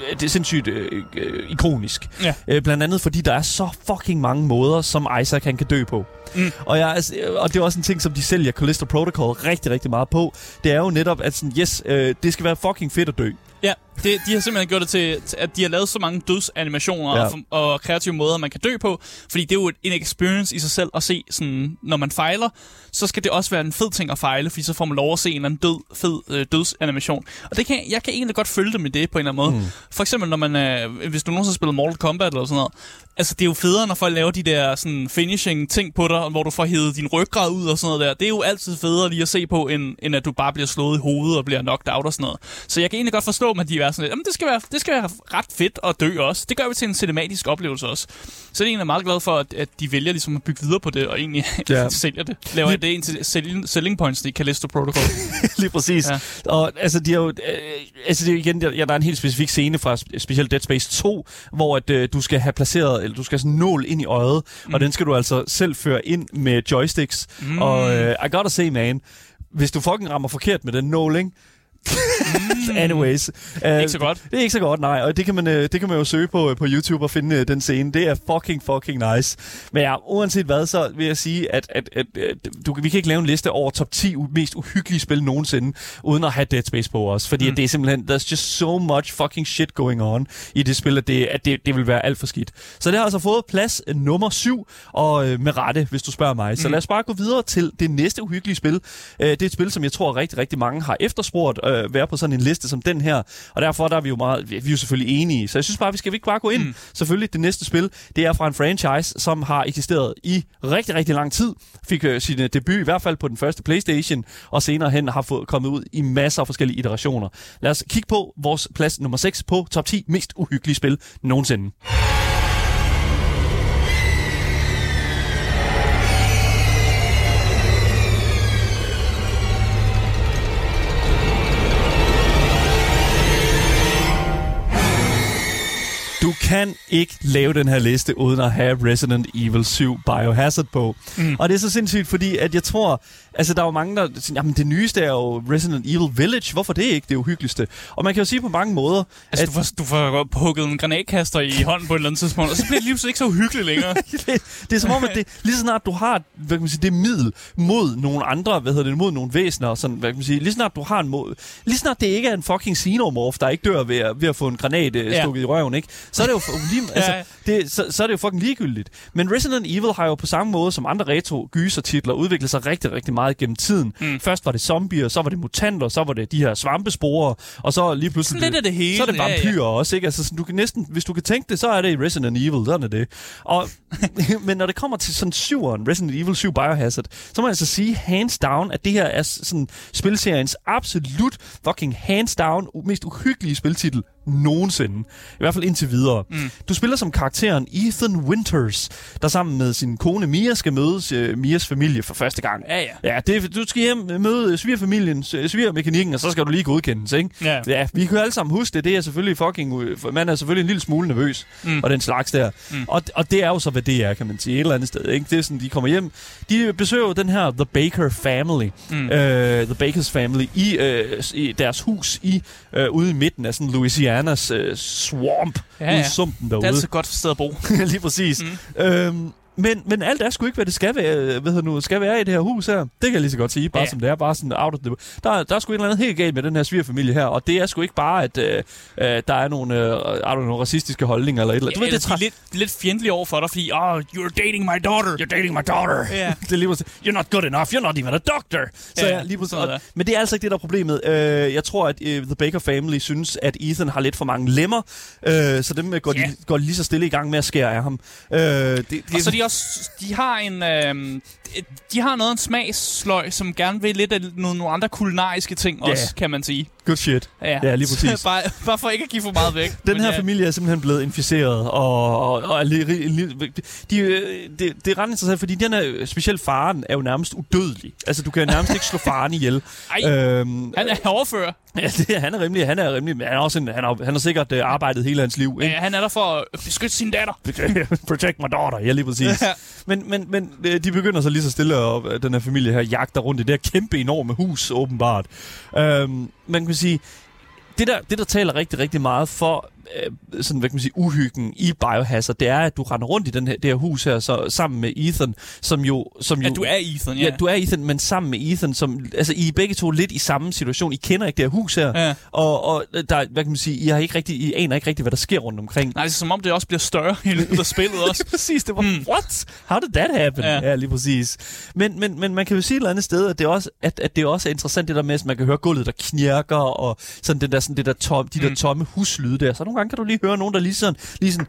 det er sindssygt øh, øh, ikonisk. Ja. Øh, blandt andet fordi der er så fucking mange måder, som Isaac han kan dø på. Mm. Og, jeg, altså, og det er også en ting, som de sælger Callisto Protocol rigtig, rigtig meget på. Det er jo netop, at sådan, yes, øh, det skal være fucking fedt at dø. Ja, det, de har simpelthen gjort det til, at de har lavet så mange dødsanimationer ja. og, og kreative måder, man kan dø på. Fordi det er jo en experience i sig selv at se, sådan, når man fejler, så skal det også være en fed ting at fejle, fordi så får man lov at se en eller anden død, fed øh, dødsanimation. Og det kan, jeg kan egentlig godt følge det med det på en eller anden måde. Mm. For eksempel, når man, øh, hvis du nogensinde spiller Mortal Kombat eller sådan noget, altså det er jo federe, når folk laver de der sådan, finishing ting på dig, hvor du får hævet din ryggrad ud og sådan noget der. Det er jo altid federe lige at se på, end, end at du bare bliver slået i hovedet og bliver knocked out og sådan noget. Så jeg kan egentlig godt forstå, at de er sådan lidt, det skal, være, det skal være ret fedt at dø også. Det gør vi til en cinematisk oplevelse også. Så det er egentlig meget glad for, at, at de vælger ligesom at bygge videre på det, og egentlig ja. sælger det. Laver Lige... det ind til selling, selling points i Callisto Protocol. Lige præcis. Ja. Og altså, de har jo, øh, altså det er igen, der, ja, der er en helt specifik scene fra specielt Dead Space 2, hvor at, øh, du skal have placeret, eller du skal sådan nål ind i øjet, mm. og den skal du altså selv føre ind med joysticks. Mm. Og øh, I gotta say, man, hvis du fucking rammer forkert med den nål, ikke? Mm. Anyways. Uh, ikke så godt. Det er ikke så godt, nej. Og det kan man, uh, det kan man jo søge på, uh, på YouTube og finde den scene. Det er fucking, fucking nice. Men ja, uanset hvad, så vil jeg sige, at, at, at, at du, vi kan ikke lave en liste over top 10 mest uhyggelige spil nogensinde, uden at have Dead Space på os. Fordi mm. det er simpelthen, there's just so much fucking shit going on i det spil, at det, at det, det vil være alt for skidt. Så det har altså fået plads nummer 7, og uh, med rette, hvis du spørger mig. Mm. Så lad os bare gå videre til det næste uhyggelige spil. Uh, det er et spil, som jeg tror rigtig, rigtig mange har efterspurgt, uh, øh, være på sådan en liste som den her. Og derfor der er vi jo meget, vi er jo selvfølgelig enige. Så jeg synes bare, vi skal vi ikke bare gå ind. Mm. Selvfølgelig, det næste spil, det er fra en franchise, som har eksisteret i rigtig, rigtig lang tid. Fik øh, sin øh, debut i hvert fald på den første Playstation, og senere hen har fået kommet ud i masser af forskellige iterationer. Lad os kigge på vores plads nummer 6 på top 10 mest uhyggelige spil nogensinde. Kan ikke lave den her liste uden at have Resident Evil 7 Biohazard på. Mm. Og det er så sindssygt, fordi at jeg tror, altså der er jo mange, der siger, jamen det nyeste er jo Resident Evil Village. Hvorfor det ikke det uhyggeligste? Og man kan jo sige på mange måder, Altså, at du får, du får hugget en granatkaster i hånden på et eller andet tidspunkt, og så bliver det lige ikke så uhyggeligt længere. det, det er som om, at det, lige så snart du har hvad kan man sige, det middel mod nogle andre, hvad hedder det, mod nogle væsener, sådan, hvad kan man sige, lige snart du har en mod, lige snart det ikke er en fucking xenomorph, der ikke dør ved at, ved at få en granat øh, Ja. stukket i røven, ikke? Så er det jo, lige, altså, Ja. det, så, så er det jo fucking ligegyldigt. Men Resident Evil har jo på samme måde som andre retro gysertitler udviklet sig rigtig, rigtig meget gennem tiden. Mm. Først var det zombier, så var det mutanter, så var det de her svampesporer, og så lige pludselig... Lidt af det hele, Så er det ja, ja. vampyrer også, ikke? Altså, sådan, du kan næsten, hvis du kan tænke det, så er det i Resident Evil, sådan er det. Og, men når det kommer til sådan syveren, Resident Evil 7 Biohazard, så må jeg altså sige hands down, at det her er sådan spilseriens absolut fucking hands down mest uhyggelige spiltitel nogensinde. I hvert fald indtil videre. Mm. Du spiller som karakteren Ethan Winters, der sammen med sin kone Mia skal mødes uh, Mias familie for første gang. Ja, ja. Ja, det, du skal hjem møde svigerfamilien, s- svigermekanikken, og så skal du lige godkendes, ikke? Ja. Ja, vi kan jo alle sammen huske det. Det er selvfølgelig fucking... øh, Man er selvfølgelig en lille smule nervøs, mm. og den slags der. Mm. Og, og det er jo så, hvad det er, kan man sige, et eller andet sted. Ikke? Det er sådan, de kommer hjem. De besøger den her The Baker Family. Mm. Uh, The Bakers Family i, uh, i deres hus i uh, ude i midten af sådan Louisianas uh, swamp. Ja, ude i ja. sumpen Det er derude. altid et godt sted at bo. Lige præcis. Mm. Øhm, men, men alt er sgu ikke, hvad det skal være, hvad hedder nu, skal være i det her hus her. Det kan jeg lige så godt sige, bare Ja. ja. som det er, bare sådan out of the... Der, der er sgu et eller andet helt galt med den her svigerfamilie her, og det er sgu ikke bare, at øh, øh, der er nogle, øh, er der nogle racistiske holdninger eller et eller andet. Du Du ved, ved, det er er lidt, lidt fjendtlige over for dig, fordi, oh, you're dating my daughter. You're dating my daughter. Ja. det er lige præcis. You're not good enough. You're not even a doctor. Så Ja, ja, lige præcis. sådan Og, men det er altså ikke det, der er problemet. Øh, jeg tror, at øh, The Baker Family synes, at Ethan har lidt for mange lemmer, øh, så dem øh, går, Ja. de, går lige så stille i gang med at skære af ham. Øh, det, det, Og så de også, de har en, øhm, de har noget af en smagsløg, som gerne vil lidt af nogle, nogle andre kulinariske ting Ja. også, kan man sige. Good shit. Ja, Ja, lige præcis. bare, bare for ikke at give for meget væk. Den her ja. familie er simpelthen blevet inficeret, og, og, og er li, li, de, øh, det, det er ret interessant, fordi den her, specielt faren, er jo nærmest udødelig. Altså, du kan nærmest ikke slå faren ihjel. Ej, Øhm, han er overfører. ja, det, er- han er rimelig, han er rimelig, men han er også en, han har, han har sikkert uh, arbejdet hele hans liv, Ja, ikke? han er der for at beskytte sin datter. Protect my daughter, ja lige præcis. Ja. men, men, men øh, de begynder så lige så stille, og øh, den her familie her jagter rundt i det her kæmpe enorme hus, åbenbart. Øhm, man kan sige, det der, det der taler rigtig, rigtig meget for sådan, hvad kan man sige, uhyggen i Biohazard, det er, at du render rundt i den her, det her hus her, så, sammen med Ethan, som jo... Som Ja, jo du er Ethan, ja. Ja, du er Ethan, men sammen med Ethan, som, altså I er begge to lidt i samme situation. I kender ikke det her hus her, Ja. og, og der, hvad kan man sige, I, har ikke rigtig, I aner ikke rigtig, hvad der sker rundt omkring. Nej, det er som om, det også bliver større i løbet af spillet også. præcis, det var, mm. what? How did that happen? Ja. Ja, ja lige præcis. Men, men, men man kan jo sige et eller andet sted, at det, også, at, at det også er interessant det der med, at man kan høre gulvet, der knirker, og sådan, den der, sådan det der tom, de der Mm. tomme huslyde der. Så nogle gange kan du lige høre nogen, der lige sådan, lige sådan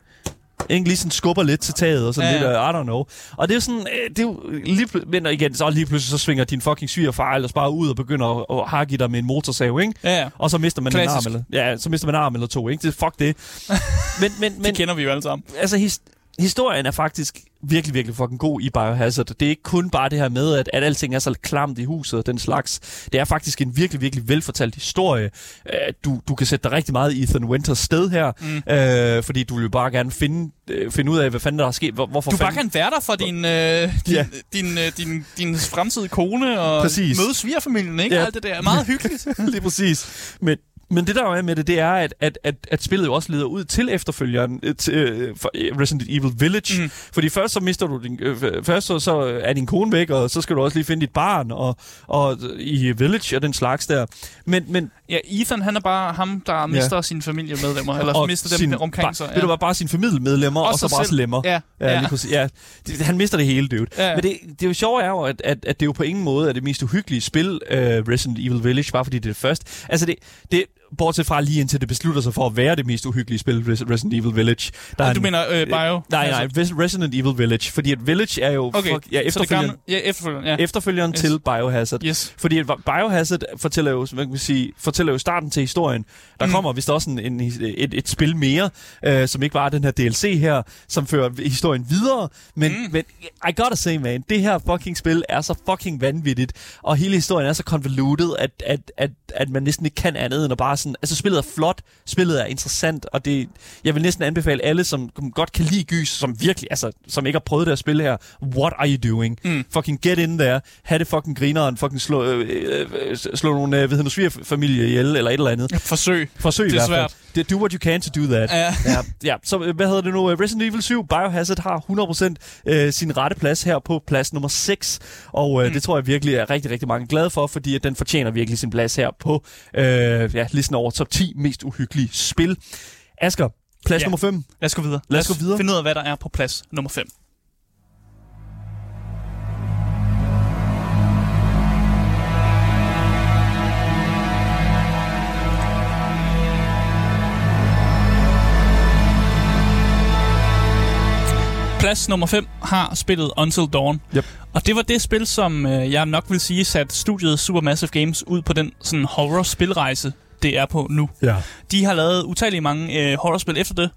ikke lige sådan skubber lidt til taget og sådan Ja, ja, lidt, uh, I don't know. Og det er sådan, øh, det er jo lige, men igen, så lige pludselig så svinger din fucking svigerfar ellers bare ud og begynder at, at hakke dig med en motorsav, ikke? Ja, ja. Og så mister man Klassisk. en arm eller, ja, så mister man en arm eller to, ikke? Det, fuck det. men, men, Det men, kender vi jo alle sammen. altså, his, historien er faktisk virkelig, virkelig fucking god i Biohazard. Det er ikke kun bare det her med, at, at alting er så klamt i huset og den slags. Det er faktisk en virkelig, virkelig velfortalt historie. Øh, Du, du kan sætte dig rigtig meget i Ethan Winters sted her, mm. øh, fordi du vil jo bare gerne finde, øh, finde ud af, hvad fanden der er sket. Hvor, hvorfor Du bare fanden... kan være der for din, øh, din, Ja. din, øh, din, din fremtidige kone og Præcis. møde svigerfamilien, ikke? Ja. Alt det der er meget hyggeligt. Lige præcis. Men, men det der jo er med det, det er, at, at, at, at spillet jo også leder ud til efterfølgeren øh, til, øh, for øh, Resident Evil Village. Mm. Fordi først så mister du din, øh, først så, så er din kone væk, og så skal du også lige finde dit barn og, og i Village og den slags der. Men, men Ja, Ethan, han er bare ham, der mister ja. sine familiemedlemmer, eller og mister dem sin, omkring bare, sig. Ved du hvad, bare sine familiemedlemmer, og, og så sig bare selv. lemmer. Ja, Ja, ja. lige præcis. Ja, det, han mister det hele, dude. Ja. Men det, det er jo sjove er jo, at, at, at det jo på ingen måde er det mest uhyggelige spil, uh, Resident Evil Village, bare fordi det er det første. Altså det, det, bortset fra lige indtil det beslutter sig for at være det mest uhyggelige spil, Res- Resident Evil Village. Der er Du en- mener øh, Bio? Nej, nej, Res- Resident Evil Village, fordi at Village er jo Okay, fuck, ja, efterfølgeren, gamle, ja, efterfølgeren, ja. efterfølgeren Yes. til Biohazard. Yes. Fordi at Biohazard fortæller jo, hvad kan man sige, fortæller jo starten til historien. Der Mm. mm. kommer vist også en, en, et, et spil mere, øh, som ikke er den her DLC her, som fører historien videre. Men, mm. men I gotta say, man, det her fucking spil er så fucking vanvittigt, og hele historien er så convoluted, at, at, at, at man næsten ikke kan andet end at bare sådan, altså spillet er flot, spillet er interessant, og det, jeg vil næsten anbefale alle, som godt kan lide gys, som virkelig, altså, som ikke har prøvet det at spille her, what are you doing? Mm. Fucking get in there, have det fucking grineren, fucking slå, øh, øh, slå nogle, øh, ved du, svigerfamilie ihjel, eller et eller andet. Forsøg. Forsøg Det er i hvert fald. svært. Det, do what you can to do that. Ja. ja, ja. Så øh, hvad hedder det nu? Resident Evil 7 Biohazard har 100% øh, sin rette plads her på plads nummer 6. Og øh, mm. det tror jeg virkelig er rigtig, rigtig mange glade for, fordi at den fortjener virkelig sin plads her på øh, ja, listen over top 10 mest uhyggelige spil. Asger, plads Ja. nummer 5. Lad os gå videre. Lad os gå videre. finde ud af, hvad der er på plads nummer 5. Plads nummer 5 har spillet Until Dawn. Yep. Og det var det spil, som øh, jeg nok vil sige satte studiet Supermassive Games ud på den sådan horror-spilrejse, det er på nu. Ja. De har lavet utallige mange øh, horrorspil efter det,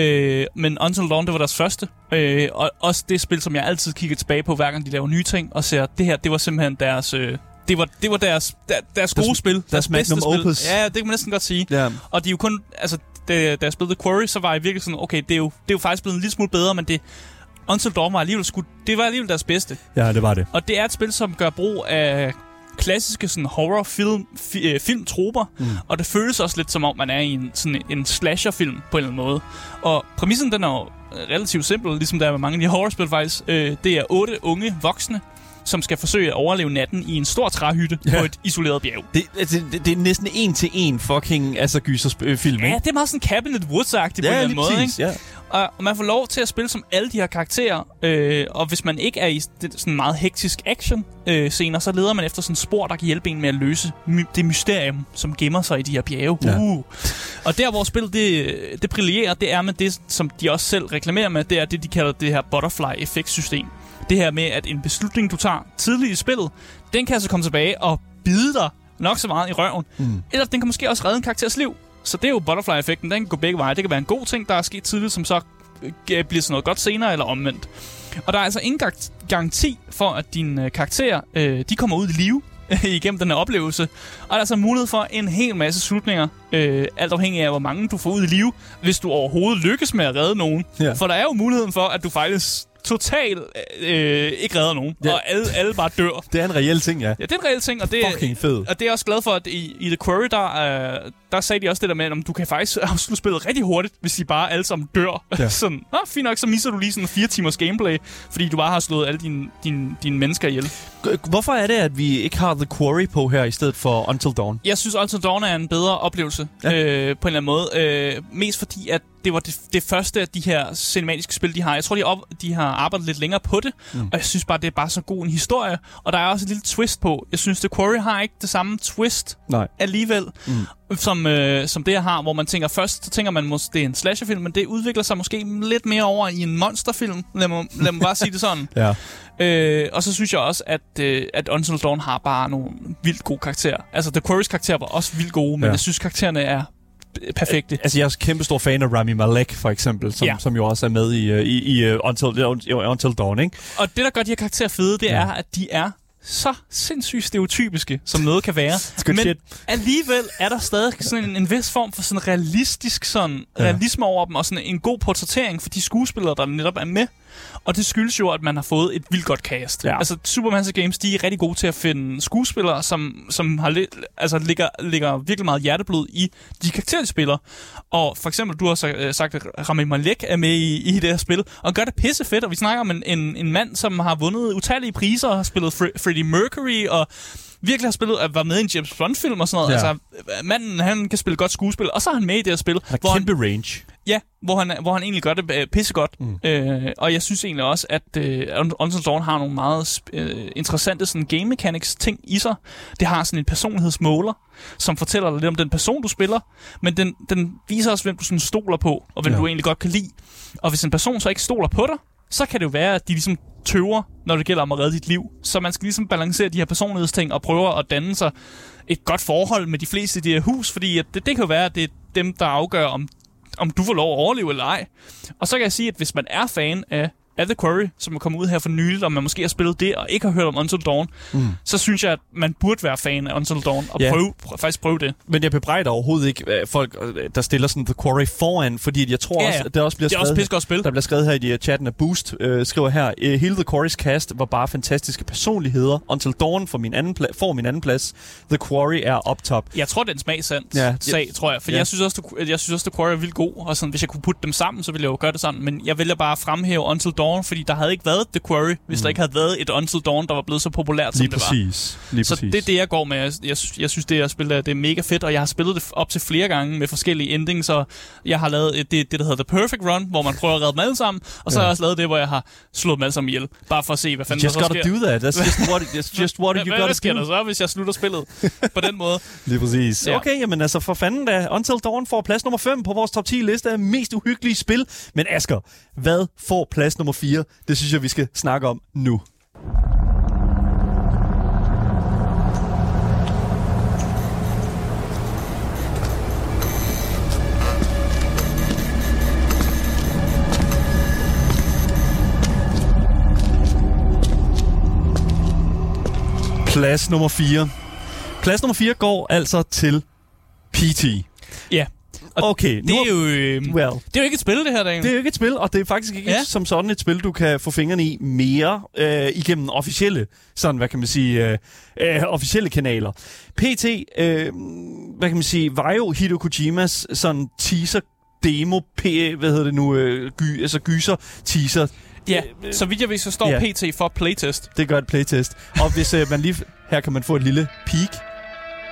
øh, men Until Dawn, det var deres første. Øh, og også det spil, som jeg altid kigger tilbage på, hver gang de laver nye ting, og ser, det her, det var simpelthen deres... Øh, det var, det var deres, der, deres gode Deres- spil. deres bedste magnum spil. opus. Ja, det kan man næsten godt sige. Ja. Og de er jo kun... Altså, da, da jeg spillede The Quarry, så var jeg virkelig sådan, okay, det er jo, det er jo faktisk blevet en lille smule bedre, men det... Until Dawn var alligevel, sku, det var alligevel deres bedste. ja, det var det. Og det er et spil, som gør brug af klassiske sådan horrorfilm fi, øh, filmtroper, mm. og det føles også lidt som om man er i en sådan en slasherfilm på en eller anden måde. Og præmissen den er jo relativt simpel, ligesom der er med mange af de horrorspil faktisk. Øh, det er otte unge voksne, som skal forsøge at overleve natten i en stor træhytte Ja. på et isoleret bjerg. Det, altså, det, det er næsten en til en fucking altså, gyserfilm, Ja, ikke? det er meget sådan Cabinet Woods-agtigt på en eller Ja, anden måde, ikke? præcis. Ja. Og og man får lov til at spille som alle de her karakterer. Øh, og hvis man ikke er i det, sådan meget hektisk action øh, scener, så leder man efter sådan spor, der kan hjælpe en med at løse my- det mysterium, som gemmer sig i de her bjerge. Ja. Uh. Og der, hvor spillet det, det brillerer, det er med det, som de også selv reklamerer med, det er det, de kalder det her butterfly-effektsystem. Det her med, at en beslutning, du tager tidligt i spillet, den kan altså komme tilbage og bide dig nok så meget i røven. Mm. Eller den kan måske også redde en karakters liv. Så det er jo butterfly-effekten. Den kan gå begge veje. Det kan være en god ting, der er sket tidligt, som så øh, bliver sådan noget godt senere, eller omvendt. Og der er altså ingen gar- garanti for, at dine øh, karakterer øh, de kommer ud i live igennem den her oplevelse. Og der er altså mulighed for en hel masse slutninger, øh, alt afhængig af, hvor mange du får ud i live, hvis du overhovedet lykkes med at redde nogen. Ja. For der er jo muligheden for, at du faktisk totalt øh, ikke redder nogen, Ja. og alle, alle bare dør. Det er en reel ting, ja. Ja, det er en reel ting, og det, Fucking fed. og det er jeg også glad for, at i, i The Quarry, der, øh, der sagde de også det der med, at om du kan faktisk afslutte spillet rigtig hurtigt, hvis de bare alle sammen dør. Ja. Sådan, Nå, fint nok, så misser du lige sådan fire timers gameplay, fordi du bare har slået alle dine, dine, dine mennesker ihjel. Hvorfor er det, at vi ikke har The Quarry på her, i stedet for Until Dawn? Jeg synes Until Dawn er en bedre oplevelse, ja. øh, på en eller anden måde. Øh, mest fordi, at det var det, det første af de her cinematiske spil, de har. Jeg tror, de, op, de har arbejdet lidt længere på det, mm. og jeg synes bare, det er bare så god en historie. Og der er også et lille twist på. Jeg synes, The Quarry har ikke det samme twist Nej. alligevel, mm. som, øh, som det her har, hvor man tænker først, så tænker man måske, det er en slasherfilm, men det udvikler sig måske lidt mere over i en monsterfilm. Lad mig, lad mig bare sige det sådan. Ja. Øh, og så synes jeg også, at, øh, at Until Dawn har bare nogle vildt gode karakterer. Altså, The Quarry's karakterer var også vildt gode, men Ja. jeg synes, karaktererne er perfekte. Altså, jeg er kæmpe stor fan af Rami Malek, for eksempel, som, ja. Som jo også er med i, øh, i, i uh, Until, uh, Until Dawn, ikke? Og det, der gør de her karakterer fede, det Ja. er, at de er så sindssygt stereotypiske, som noget kan være. Men shit. alligevel er der stadig sådan en, en vis form for sådan realistisk sådan, ja. realisme over dem, og sådan en god portrættering for de skuespillere, der netop er med. Og det skyldes jo, at man har fået et vildt godt cast. Ja. Altså, Supermassive Games, de er rigtig gode til at finde skuespillere, som, som har lidt, altså, ligger, ligger virkelig meget hjerteblod i de karakterer, de spiller. Og for eksempel, du har øh, sagt, at Rami Malek er med i, i det her spil, og gør det pisse fedt, og vi snakker om en, en, en mand, som har vundet utallige priser, og har spillet Fre- Freddie Mercury, og virkelig har spillet, at var med i en James Bond-film og sådan noget. Ja. Altså, manden, han kan spille godt skuespil, og så er han med i det her spil, Han hvor har han, kæmpe range. Ja, hvor han, hvor han egentlig gør det øh, pissegodt. Mm. Øh, og jeg synes egentlig også, at øh, Until Dawn har nogle meget øh, interessante sådan, game mechanics ting i sig. Det har sådan en personlighedsmåler, som fortæller dig lidt om den person, du spiller, men den, den viser også, hvem du sådan stoler på, og hvem ja. du egentlig godt kan lide. Og hvis en person så ikke stoler på dig, så kan det jo være, at de ligesom tøver, når det gælder om at redde dit liv. Så man skal ligesom balancere de her personlighedsting og prøve at danne sig et godt forhold med de fleste i det her hus, fordi at det, det kan jo være, at det er dem, der afgør, om, om du får lov at overleve eller ej. Og så kan jeg sige, at hvis man er fan af af The Quarry, som er kommet ud her for nyligt, og man måske har spillet det, og ikke har hørt om Until Dawn, mm. så synes jeg, at man burde være fan af Until Dawn, og Ja. prøve, prøve, faktisk prøve det. Men jeg bebrejder overhovedet ikke øh, folk, øh, der stiller sådan The Quarry foran, fordi jeg tror Ja, også, ja. at det også bliver Det er også skrevet... godt spil. Der bliver skrevet her i øh, chatten af Boost, øh, skriver her, hele The Quarry's cast var bare fantastiske personligheder. Until Dawn får min anden, pla- får min anden plads. The Quarry er up top. Jeg tror, det er en smagsand Ja. ja. sag, tror jeg. For Ja. ja. jeg synes også, at jeg synes også, at Quarry er vildt god. Og sådan, hvis jeg kunne putte dem sammen, så ville jeg jo gøre det sådan. Men jeg vælger bare at fremhæve Until Dawn, fordi der havde ikke været The Quarry, hvis mm. der ikke havde været et Until Dawn, der var blevet så populært, som Lige det var. Lige Så præcis. det er det, jeg går med. Jeg, jeg, jeg synes, det jeg spiller, det er mega fedt, og jeg har spillet det op til flere gange med forskellige endings, og jeg har lavet et- det, det der hedder The Perfect Run, hvor man prøver at redde dem alle sammen, og så Ja. har jeg også lavet det, hvor jeg har slået dem alle sammen ihjel, bare for at se, hvad fanden Just der så gotta sker. do that. That's just what, it's just what you gotta hvad sker do. der så, hvis jeg slutter spillet på den måde? Lige præcis. Ja. Okay, jamen altså for fanden da. Until Dawn får plads nummer 5 på vores top 10 liste af mest uhyggelige spil. Men Asker, hvad får plads nummer 4? Det synes jeg, vi skal snakke om nu. Plads nummer 4. Plads nummer 4 går altså til PT. Ja, og Okay, det er jo... Øh, Well, det er jo ikke et spil, det her, Daniel. det er jo ikke et spil, og det er faktisk ikke ja. Som sådan et spil, du kan få fingrene i mere øh, igennem officielle, sådan hvad kan man sige, øh, øh, officielle kanaler. PT, øh, hvad kan man sige, var jo Hideo Kojimas sådan teaser demo, p, hvad hedder det nu, øh, gy, altså gyser teaser. Ja, så vidt jeg ved, så står Ja. PT for playtest. Det gør et playtest. Og hvis øh, man lige, her kan man få et lille peek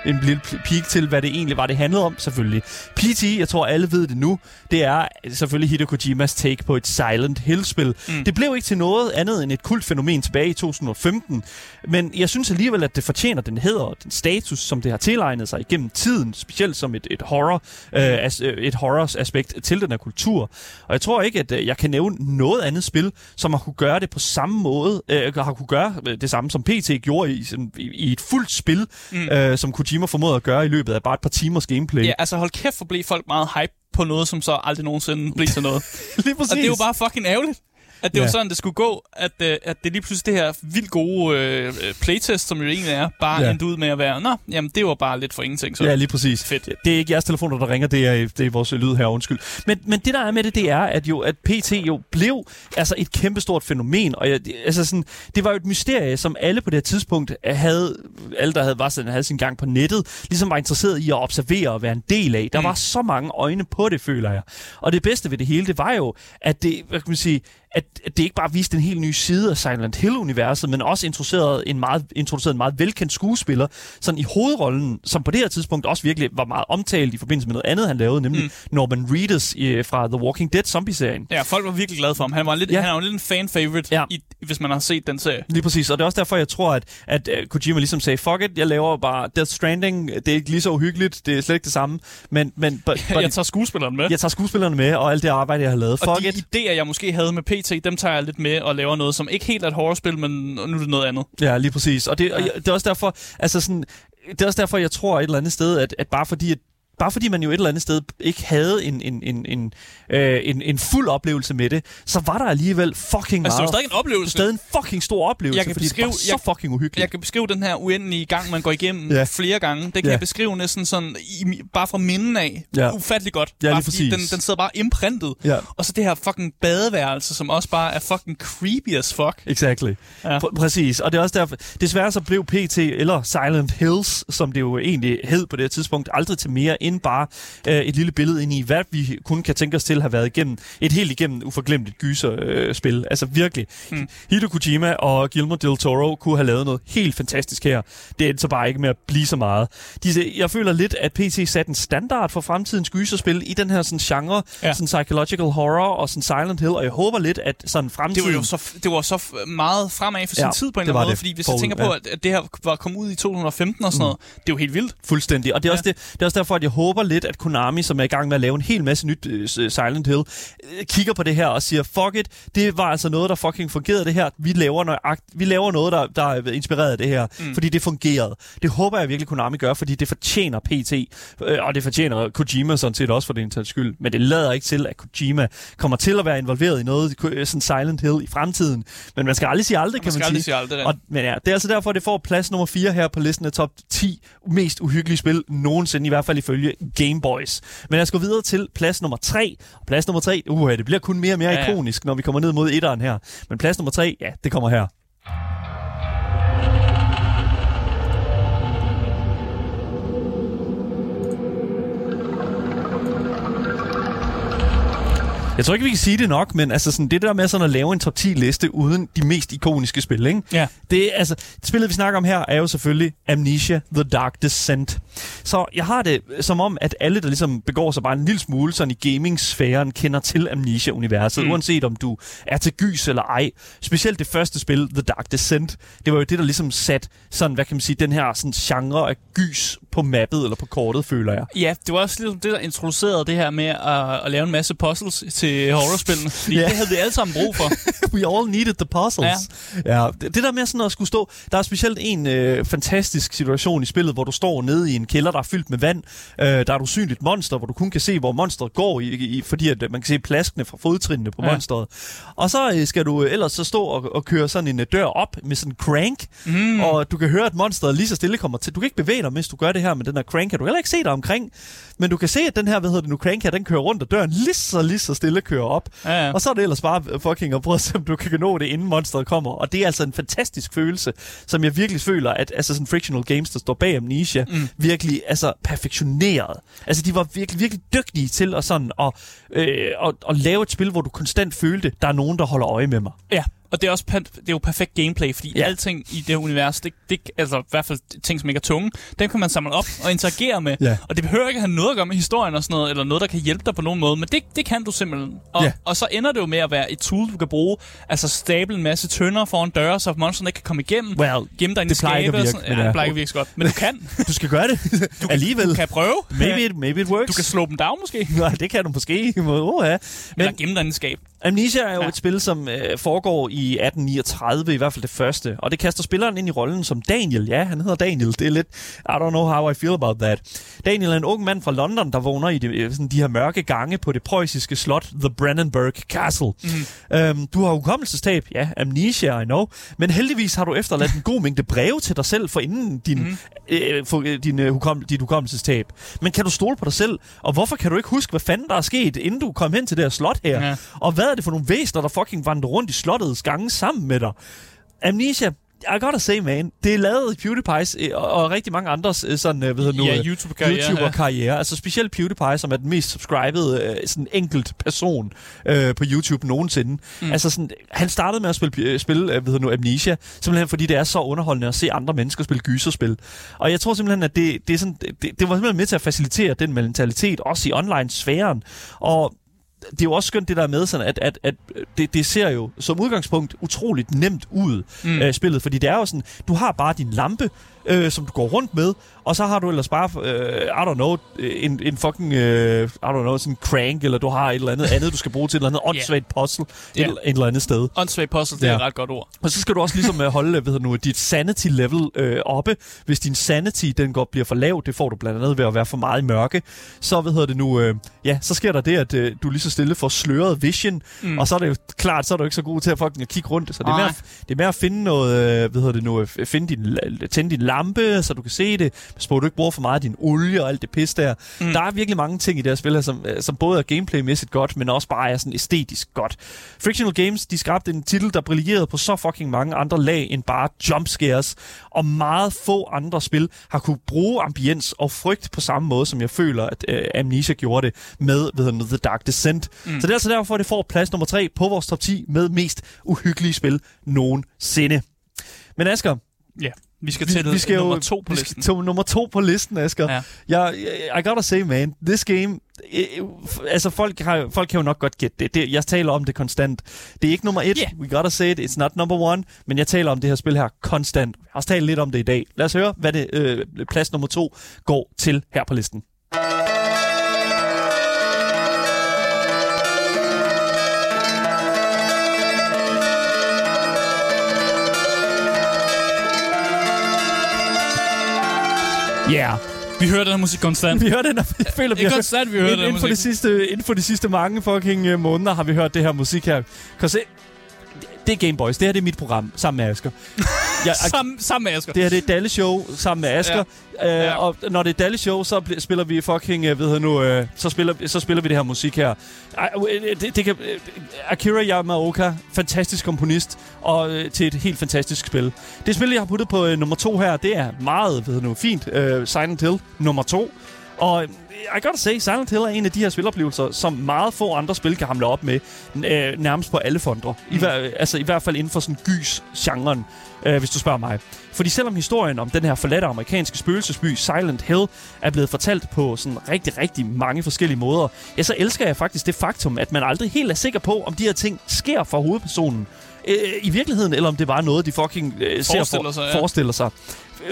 en lille peek til, hvad det egentlig var, det handlede om, selvfølgelig. PT, jeg tror alle ved det nu, det er selvfølgelig Hideo Kojimas take på et Silent Hill-spil. Mm. Det blev ikke til noget andet end et kult fænomen tilbage i 2015, men jeg synes alligevel, at det fortjener den hæder og den status, som det har tilegnet sig igennem tiden, specielt som et, et horror øh, as, øh, et horrors aspekt til den her kultur. Og jeg tror ikke, at øh, jeg kan nævne noget andet spil, som har kunne gøre det på samme måde, øh, har kunne gøre øh, det samme, som PT gjorde i, i, i et fuldt spil, mm. øh, som Kojima formåede at gøre i løbet af bare et par timers gameplay. Ja, altså hold kæft, for blev folk meget hype på noget, som så aldrig nogensinde blev til noget. Lige præcis. Og det er jo bare fucking ærgerligt. At det Ja. var sådan, det skulle gå, at, øh, at det lige pludselig det her vildt gode øh, playtest, som jo egentlig er, bare Ja. endte ud med at være, nå, jamen det var bare lidt for ingenting. Så. Ja, lige præcis. Fedt. Det er ikke jeres telefoner, der ringer, det er, det er vores lyd her, undskyld. Men, men det, der er med det, det er, at, jo, at PT jo blev altså et kæmpestort fænomen. Og jeg, altså sådan, det var jo et mysterie, som alle på det her tidspunkt havde, alle der havde, var sådan, havde sin gang på nettet, ligesom var interesseret i at observere og være en del af. Der mm. var så mange øjne på det, føler jeg. Og det bedste ved det hele, det var jo, at det, hvad kan man sige, at at det ikke bare viste en helt ny side af Silent Hill-universet, men også introducerede en meget, introducerede en meget velkendt skuespiller, sådan i hovedrollen, som på det her tidspunkt også virkelig var meget omtalt i forbindelse med noget andet, han lavede, nemlig mm. Norman Reedus i, fra The Walking Dead zombie-serien. Ja, folk var virkelig glade for ham. Han var lidt, Ja. han er jo lidt en fan-favorite, Ja. i, hvis man har set den serie. Lige præcis, og det er også derfor, jeg tror, at, at uh, Kojima ligesom sagde, fuck it, jeg laver bare Death Stranding, det er ikke lige så uhyggeligt, det er slet ikke det samme, men, men but, but, jeg tager skuespilleren med. jeg tager skuespillerne med, og alt det arbejde, jeg har lavet. og Fuck de it. idéer, jeg måske havde med PT, dem tager jeg lidt med og laver noget, som ikke helt er et horrorspil, men nu er det noget andet. Ja, lige præcis. Og det, og det er også derfor, altså sådan, det er også derfor, jeg tror et eller andet sted, at, at bare fordi, at Bare fordi man jo et eller andet sted ikke havde en, en, en, en, øh, en, en fuld oplevelse med det, så var der alligevel fucking Altså, det var meget. stadig en oplevelse. stadig en fucking stor oplevelse, Jeg kan fordi det beskrive- var så jeg- fucking uhyggeligt. Jeg kan beskrive den her uendelige gang, man går igennem Ja. flere gange. Det kan Ja. jeg beskrive næsten sådan, i, bare fra minden af. Ja. Ufattelig godt. Ja, bare fordi den, den sidder bare imprintet. Ja. Og så det her fucking badeværelse, som også bare er fucking creepy as fuck. Exactly. Ja. Pr- præcis. Og det er også derfor, desværre så blev PT, eller Silent Hills, som det jo egentlig hed på det tidspunkt, aldrig til mere end bare øh, et lille billede ind i, hvad vi kun kan tænke os til at have været igennem, et helt igennem uforglemmeligt gyserspil. Øh, altså virkelig. Mm. Hideo Kojima og Guillermo del Toro kunne have lavet noget helt fantastisk her. Det endte så bare ikke med at blive så meget. De, jeg føler lidt, at PT satte en standard for fremtidens gyserspil i den her sådan, genre, ja. Sådan psychological horror og sådan Silent Hill, og jeg håber lidt, at sådan Det fremtiden... var jo så, det var så meget fremad for sin Ja, tid på en det eller anden måde, det. fordi hvis Forud, jeg tænker på, ja. at, det her var kommet ud i 2015 og sådan noget, det er jo helt vildt. Fuldstændig. Og det er, ja. også det, det er også derfor, at jeg håber lidt, at Konami, som er i gang med at lave en hel masse nyt uh, Silent Hill, uh, kigger på det her og siger, fuck it, det var altså noget, der fucking fungerede det her. Vi laver, nøjagt, vi laver noget, der, der er inspireret af det her, mm. fordi det fungerede. Det håber jeg virkelig, Konami gør, fordi det fortjener PT, uh, og det fortjener Kojima sådan set også for det skyld. Men det lader ikke til, at Kojima kommer til at være involveret i noget sådan Silent Hill i fremtiden. Men man skal aldrig sige aldrig, man kan man sige. Sige aldrig, og, men ja, det er altså derfor, det får plads nummer 4 her på listen af top 10 mest uhyggelige spil nogensinde, i hvert fald ifølge Game Boys. Men jeg skal gå videre til plads nummer 3. Og plads nummer 3, uh, det bliver kun mere og mere ja, ja. ikonisk, når vi kommer ned mod etteren her. Men plads nummer 3, ja, det kommer her. Jeg tror ikke, vi kan sige det nok, men altså sådan, det der med sådan at lave en top 10 liste uden de mest ikoniske spil, ikke? Ja. Det, altså, spillet, vi snakker om her, er jo selvfølgelig Amnesia The Dark Descent. Så jeg har det som om, at alle, der ligesom begår sig bare en lille smule sådan i gaming-sfæren, kender til Amnesia-universet, mm. uanset om du er til gys eller ej. Specielt det første spil, The Dark Descent, det var jo det, der ligesom sat sådan, hvad kan man sige, den her sådan genre af gys på mappet eller på kortet, føler jeg. Ja, det var også ligesom det, der introducerede det her med at, at lave en masse puzzles til horrorspillene. Fordi yeah. det havde vi alle sammen brug for. We all needed the puzzles. Ja. ja det, det der med sådan at skulle stå... Der er specielt en øh, fantastisk situation i spillet, hvor du står nede i en kælder, der er fyldt med vand. Øh, der er et usynligt monster, hvor du kun kan se, hvor monsteret går, i, i, fordi at man kan se plaskene fra fodtrinene på ja. monsteret. Og så øh, skal du ellers så stå og, og køre sådan en øh, dør op med sådan en crank, mm. og du kan høre, at monsteret lige så stille kommer til. Du kan ikke bevæge dig, mens du gør det her med den her crank. Kan du heller ikke se dig omkring. Men du kan se, at den her, hvad hedder det nu, crank her, den kører rundt, og døren lige så, lige så stille kører op. Ja, ja. Og så er det ellers bare fucking at prøve at se, om du kan nå det, inden monsteret kommer. Og det er altså en fantastisk følelse, som jeg virkelig føler, at altså sådan Frictional Games, der står bag Amnesia, mm. virkelig altså perfektioneret. Altså de var virkelig, virkelig dygtige til at sådan at, øh, at, at lave et spil, hvor du konstant følte, der er nogen, der holder øje med mig. Ja, og det er også det er jo perfekt gameplay, fordi ja. alting i det univers, det, det, altså i hvert fald ting, som ikke er tunge, dem kan man samle op og interagere med. Ja. Og det behøver ikke have noget at gøre med historien og sådan noget, eller noget, der kan hjælpe dig på nogen måde, men det, det kan du simpelthen. Og, ja. og så ender det jo med at være et tool, du kan bruge, altså stable en masse tønder foran døre, så monsterne ikke kan komme igennem, well, gemme dig i det plejer ikke at virke. Ja, det plejer ikke at virke så godt, men du kan. du skal gøre det du alligevel. Du kan prøve. Maybe it, maybe it works. Du kan slå dem down måske. Nej, det kan du måske. Oh, ja. Men, eller gemme dig i en skab. Amnesia er jo ja. et spil, som øh, foregår i 1839, i hvert fald det første. Og det kaster spilleren ind i rollen som Daniel. Ja, han hedder Daniel. Det er lidt, I don't know how I feel about that. Daniel er en ung mand fra London, der vågner i de, øh, sådan de her mørke gange på det preussiske slot, The Brandenburg Castle. Mm. Øhm, du har hukommelsestab. Ja, Amnesia, I know. Men heldigvis har du efterladt en god mængde breve til dig selv for inden din, mm. øh, for, øh, din, øh, hukom, dit hukommelsestab. Men kan du stole på dig selv? Og hvorfor kan du ikke huske, hvad fanden der er sket, inden du kom hen til det her slot her? Ja. Og hvad er det for nogle væsner, der fucking vandrer rundt i slottets gange sammen med dig? Amnesia i gotta say, man, det er lavet PewDiePie's øh, og, og rigtig mange andres øh, sådan, øh, hvad hedder nu, ja, YouTube-karriere. YouTuber-karriere. Ja. Altså specielt PewDiePie, som er den mest subscribede sådan enkelt person øh, på YouTube nogensinde. Mm. Altså sådan, han startede med at spille, spille hvad hedder nu, Amnesia, simpelthen fordi det er så underholdende at se andre mennesker spille gyserspil. Og jeg tror simpelthen, at det, det, er sådan, det, det var simpelthen med til at facilitere den mentalitet, også i online-sfæren. Og det er jo også skønt det der med, sådan at, at, at det, det ser jo som udgangspunkt utroligt nemt ud, mm. øh, spillet. Fordi det er jo sådan, du har bare din lampe, øh, som du går rundt med, og så har du ellers bare, øh, I don't know, en, en fucking, øh, I don't know, sådan en crank, eller du har et eller andet andet, du skal bruge til et eller andet åndssvagt yeah. puzzle yeah. et, et eller andet sted. Åndssvagt puzzle, det ja. er et ret godt ord. Og så skal du også ligesom øh, holde ved nu, dit sanity level øh, oppe. Hvis din sanity, den går bliver for lav, det får du blandt andet ved at være for meget i mørke, så hvad hedder det nu, øh, ja, så sker der det, at øh, du lige så stille får sløret vision, mm. og så er det jo klart, så er du ikke så god til at fucking at kigge rundt. Så det er, mere, det er mere at finde noget, øh, hvad hedder det nu, finde din, tænde din lampe, så du kan se det. Pas på, du ikke bruger for meget af din olie og alt det pis der. Mm. Der er virkelig mange ting i det her spil, som, øh, som både er gameplaymæssigt godt, men også bare er sådan æstetisk godt. Frictional Games, de skabte en titel, der brillerede på så fucking mange andre lag end bare jumpscares, og meget få andre spil har kunne bruge ambiens og frygt på samme måde, som jeg føler, at uh, Amnesia gjorde det med ved The Dark Descent. Mm. Så det er altså derfor, at det får plads nummer 3 på vores top 10 med mest uhyggelige spil nogensinde. Men Asger, Ja, vi skal til vi, vi skal nummer jo, to på vi listen. Skal til nummer to på listen, Asger. Ja. Jeg, I gotta say, man, this game... Altså, folk, har, folk kan jo nok godt gætte det. det. Jeg taler om det konstant. Det er ikke nummer et. Yeah. We gotta say it. It's not number one. Men jeg taler om det her spil her konstant. Jeg har også talt lidt om det i dag. Lad os høre, hvad det øh, plads nummer to går til her på listen. Yeah. Vi hører den her musik konstant. Vi hører den, og jeg føler, vi konstant, vi hører den her inden for, de sidste, inden for de sidste mange fucking øh, måneder har vi hørt det her musik her. Kan se, det er Gameboys. Det her det er mit program, sammen med Asger. Jeg, Sammen, sammen med Asger. det her det er Dalle Show sammen med Asger. Ja. Øh, Ja. Og når det er Dalle Show, så spiller vi fucking, øh, ved jeg nu, øh, så, spiller, så spiller vi det her musik her. Ej, øh, det, det kan, øh, Akira Yamaoka, fantastisk komponist, og øh, til et helt fantastisk spil. Det spil, jeg har puttet på øh, nummer to her, det er meget, ved jeg nu, fint. Øh, Silent Hill nummer to. Og øh, I gotta say, Silent Hill er en af de her spiloplevelser, som meget få andre spil kan hamle op med, øh, nærmest på alle fronter. I, hver, altså, I hvert fald inden for sådan gys-genren, øh, hvis du spørger mig. Fordi selvom historien om den her forladte amerikanske spøgelsesby Silent Hill er blevet fortalt på sådan rigtig, rigtig mange forskellige måder, ja, så elsker jeg faktisk det faktum, at man aldrig helt er sikker på, om de her ting sker for hovedpersonen øh, i virkeligheden, eller om det er noget, de fucking øh, ser Forestiller for, sig, ja. forestiller sig.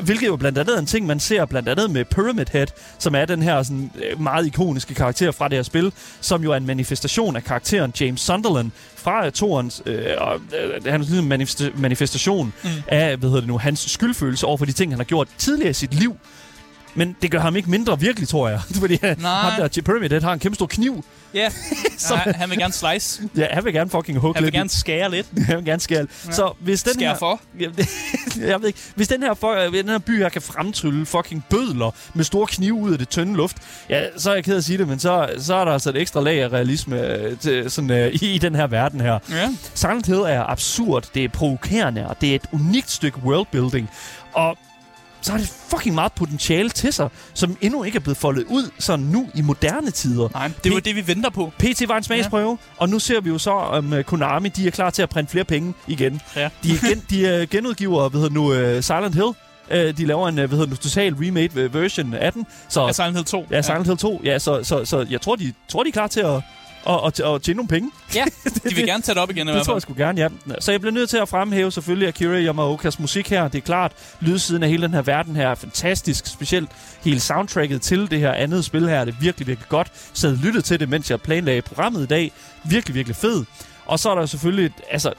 Hvilket jo blandt andet er en ting, man ser blandt andet med Pyramid Head, som er den her sådan, øh, meget ikoniske karakter fra det her spil, som jo er en manifestation af karakteren James Sunderland fra Torens, øh, og, øh, hans lille manifesta- manifestation mm. af, hvad hedder det nu, hans skyldfølelse over for de ting, han har gjort tidligere i sit liv. Men det gør ham ikke mindre virkelig, tror jeg. Fordi Nej. Nej. ham der Pyramid Head har en kæmpe stor kniv. Ja, Så- han, han vil gerne slice. Ja, han vil gerne fucking hugge Han vil lidt. gerne skære lidt. han vil gerne skære. Ja. Så hvis den Skære her... for. Jeg ved ikke. Hvis den her, for, den her by her kan fremtrylle fucking bødler med store knive ud af det tynde luft, ja, så er jeg ked af at sige det, men så, så er der altså et ekstra lag af realisme øh, til, sådan, øh, i, i den her verden her. Ja. Silent Hill er absurd, det er provokerende, og det er et unikt stykke worldbuilding. Og så har det fucking meget potentiale til sig, som endnu ikke er blevet foldet ud sådan nu i moderne tider. Nej, det var det, vi venter på. PT var en smagsprøve, ja. og nu ser vi jo så, om uh, Konami de er klar til at printe flere penge igen. Ja. De, er gen, de uh, genudgiver hvad hedder nu, uh, Silent Hill. Uh, de laver en hvad hedder nu, total remade version af den. Så, Ja, Silent Hill 2. ja, Silent Hill 2. Ja, så, så, så jeg tror, de, tror, de er klar til at, at, at, at tjene nogle penge. Ja, de vil gerne tage det op igen i Det hvert tror fald. jeg sgu gerne, ja. Så jeg bliver nødt til at fremhæve selvfølgelig Akira Yamaokas musik her. Det er klart, lydsiden af hele den her verden her er fantastisk. Specielt hele soundtracket til det her andet spil her er det virkelig, virkelig godt. Så jeg lyttede til det, mens jeg planlagde programmet i dag. Virkelig, virkelig fed. Og så er der selvfølgelig, altså,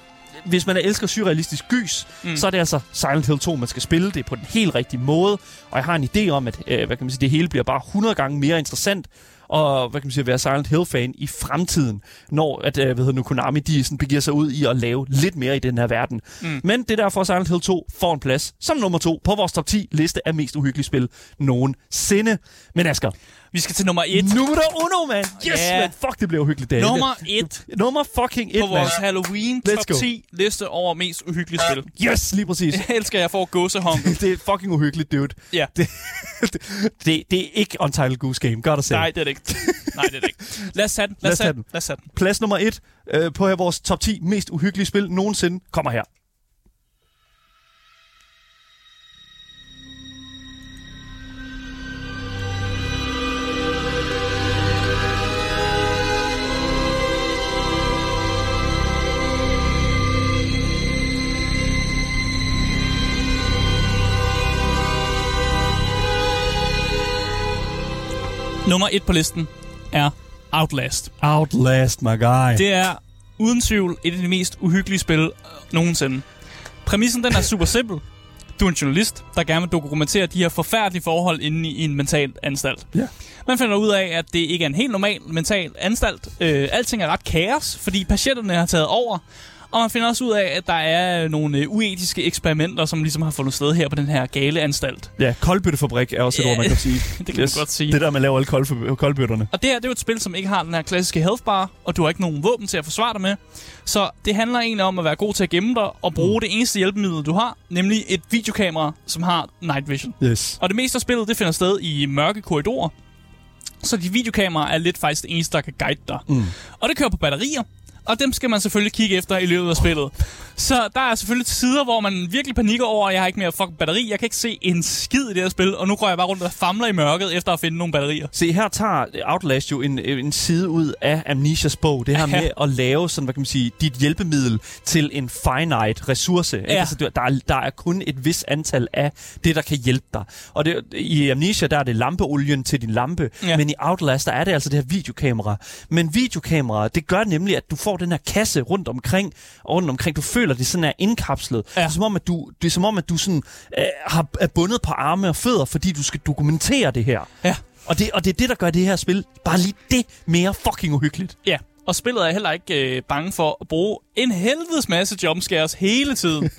hvis man elsker surrealistisk gys, mm. så er det altså Silent Hill 2, man skal spille det på den helt rigtige måde. Og jeg har en idé om, at øh, hvad kan man sige, det hele bliver bare 100 gange mere interessant og hvad kan man sige, være Silent Hill-fan i fremtiden, når at, øh, hvad hedder nu, Konami de sådan begiver sig ud i at lave lidt mere i den her verden. Mm. Men det er derfor, Silent Hill 2 får en plads som nummer to på vores top 10 liste af mest uhyggelige spil nogensinde. Men Asger, Vi skal til nummer 1. nummer uno, man! Yes, Ja. man! Fuck, det bliver uhyggeligt. Er Nummer 1 Nummer fucking 1, på man! vores Halloween Let's top go. 10 liste over mest uhyggelige spil. Yes, lige præcis. Jeg elsker, at jeg får gåsehånd. det er fucking uhyggeligt, dude. Ja. Det, det, det er ikke Untitled Goose Game, gotta say. Nej, det er det ikke. Nej, det er det ikke. Lad os tage den. Lad os tage den. Lad os tage den. Plads nummer 1 øh, på her vores top 10 mest uhyggelige spil nogensinde kommer her. Nummer 1 på listen er Outlast. Outlast, my guy. Det er uden tvivl et af de mest uhyggelige spil øh, nogensinde. Præmissen den er super simpel. Du er en journalist, der gerne vil dokumentere de her forfærdelige forhold inde i, i en mental anstalt. Ja. Man finder ud af, at det ikke er en helt normal mental anstalt. Øh, alting er ret kaos, fordi patienterne har taget over. Og man finder også ud af, at der er nogle øh, uetiske eksperimenter, som ligesom har fundet sted her på den her gale anstalt. Ja, koldbøttefabrik er også et Ja, ord, man kan sige. det kan man godt sige. Det der, man laver alle kold, koldbøtterne. Og det her, det er jo et spil, som ikke har den her klassiske health bar, og du har ikke nogen våben til at forsvare dig med. Så det handler egentlig om at være god til at gemme dig og bruge mm. det eneste hjælpemiddel, du har, nemlig et videokamera, som har night vision. Yes. Og det meste af spillet, det finder sted i mørke korridorer. Så de videokameraer er lidt faktisk det eneste, der kan guide dig. Mm. Og det kører på batterier, og dem skal man selvfølgelig kigge efter i løbet af spillet. Så der er selvfølgelig sider, hvor man virkelig panikker over, at jeg har ikke mere fucking batteri. Jeg kan ikke se en skid i det her spil, og nu går jeg bare rundt og famler i mørket efter at finde nogle batterier. Se, her tager Outlast jo en, en side ud af Amnesias bog. Det her Ja. med at lave sådan, hvad kan man sige, dit hjælpemiddel til en finite ressource. Ikke? Ja. Altså, der, er, der er kun et vis antal af det, der kan hjælpe dig. Og det, i Amnesia, der er det lampeolien til din lampe. Ja. Men i Outlast, der er det altså det her videokamera. Men videokamera, det gør nemlig, at du får den her kasse rundt omkring, og rundt omkring. Du føler føler, at det sådan er indkapslet. Ja. Det er som om, at du, det er som om, at du sådan, øh, har, er bundet på arme og fødder, fordi du skal dokumentere det her. Ja. Og det, og det er det, der gør det her spil bare lige det mere fucking uhyggeligt. Ja, og spillet er heller ikke øh, bange for at bruge en helvedes masse jumpscares hele tiden.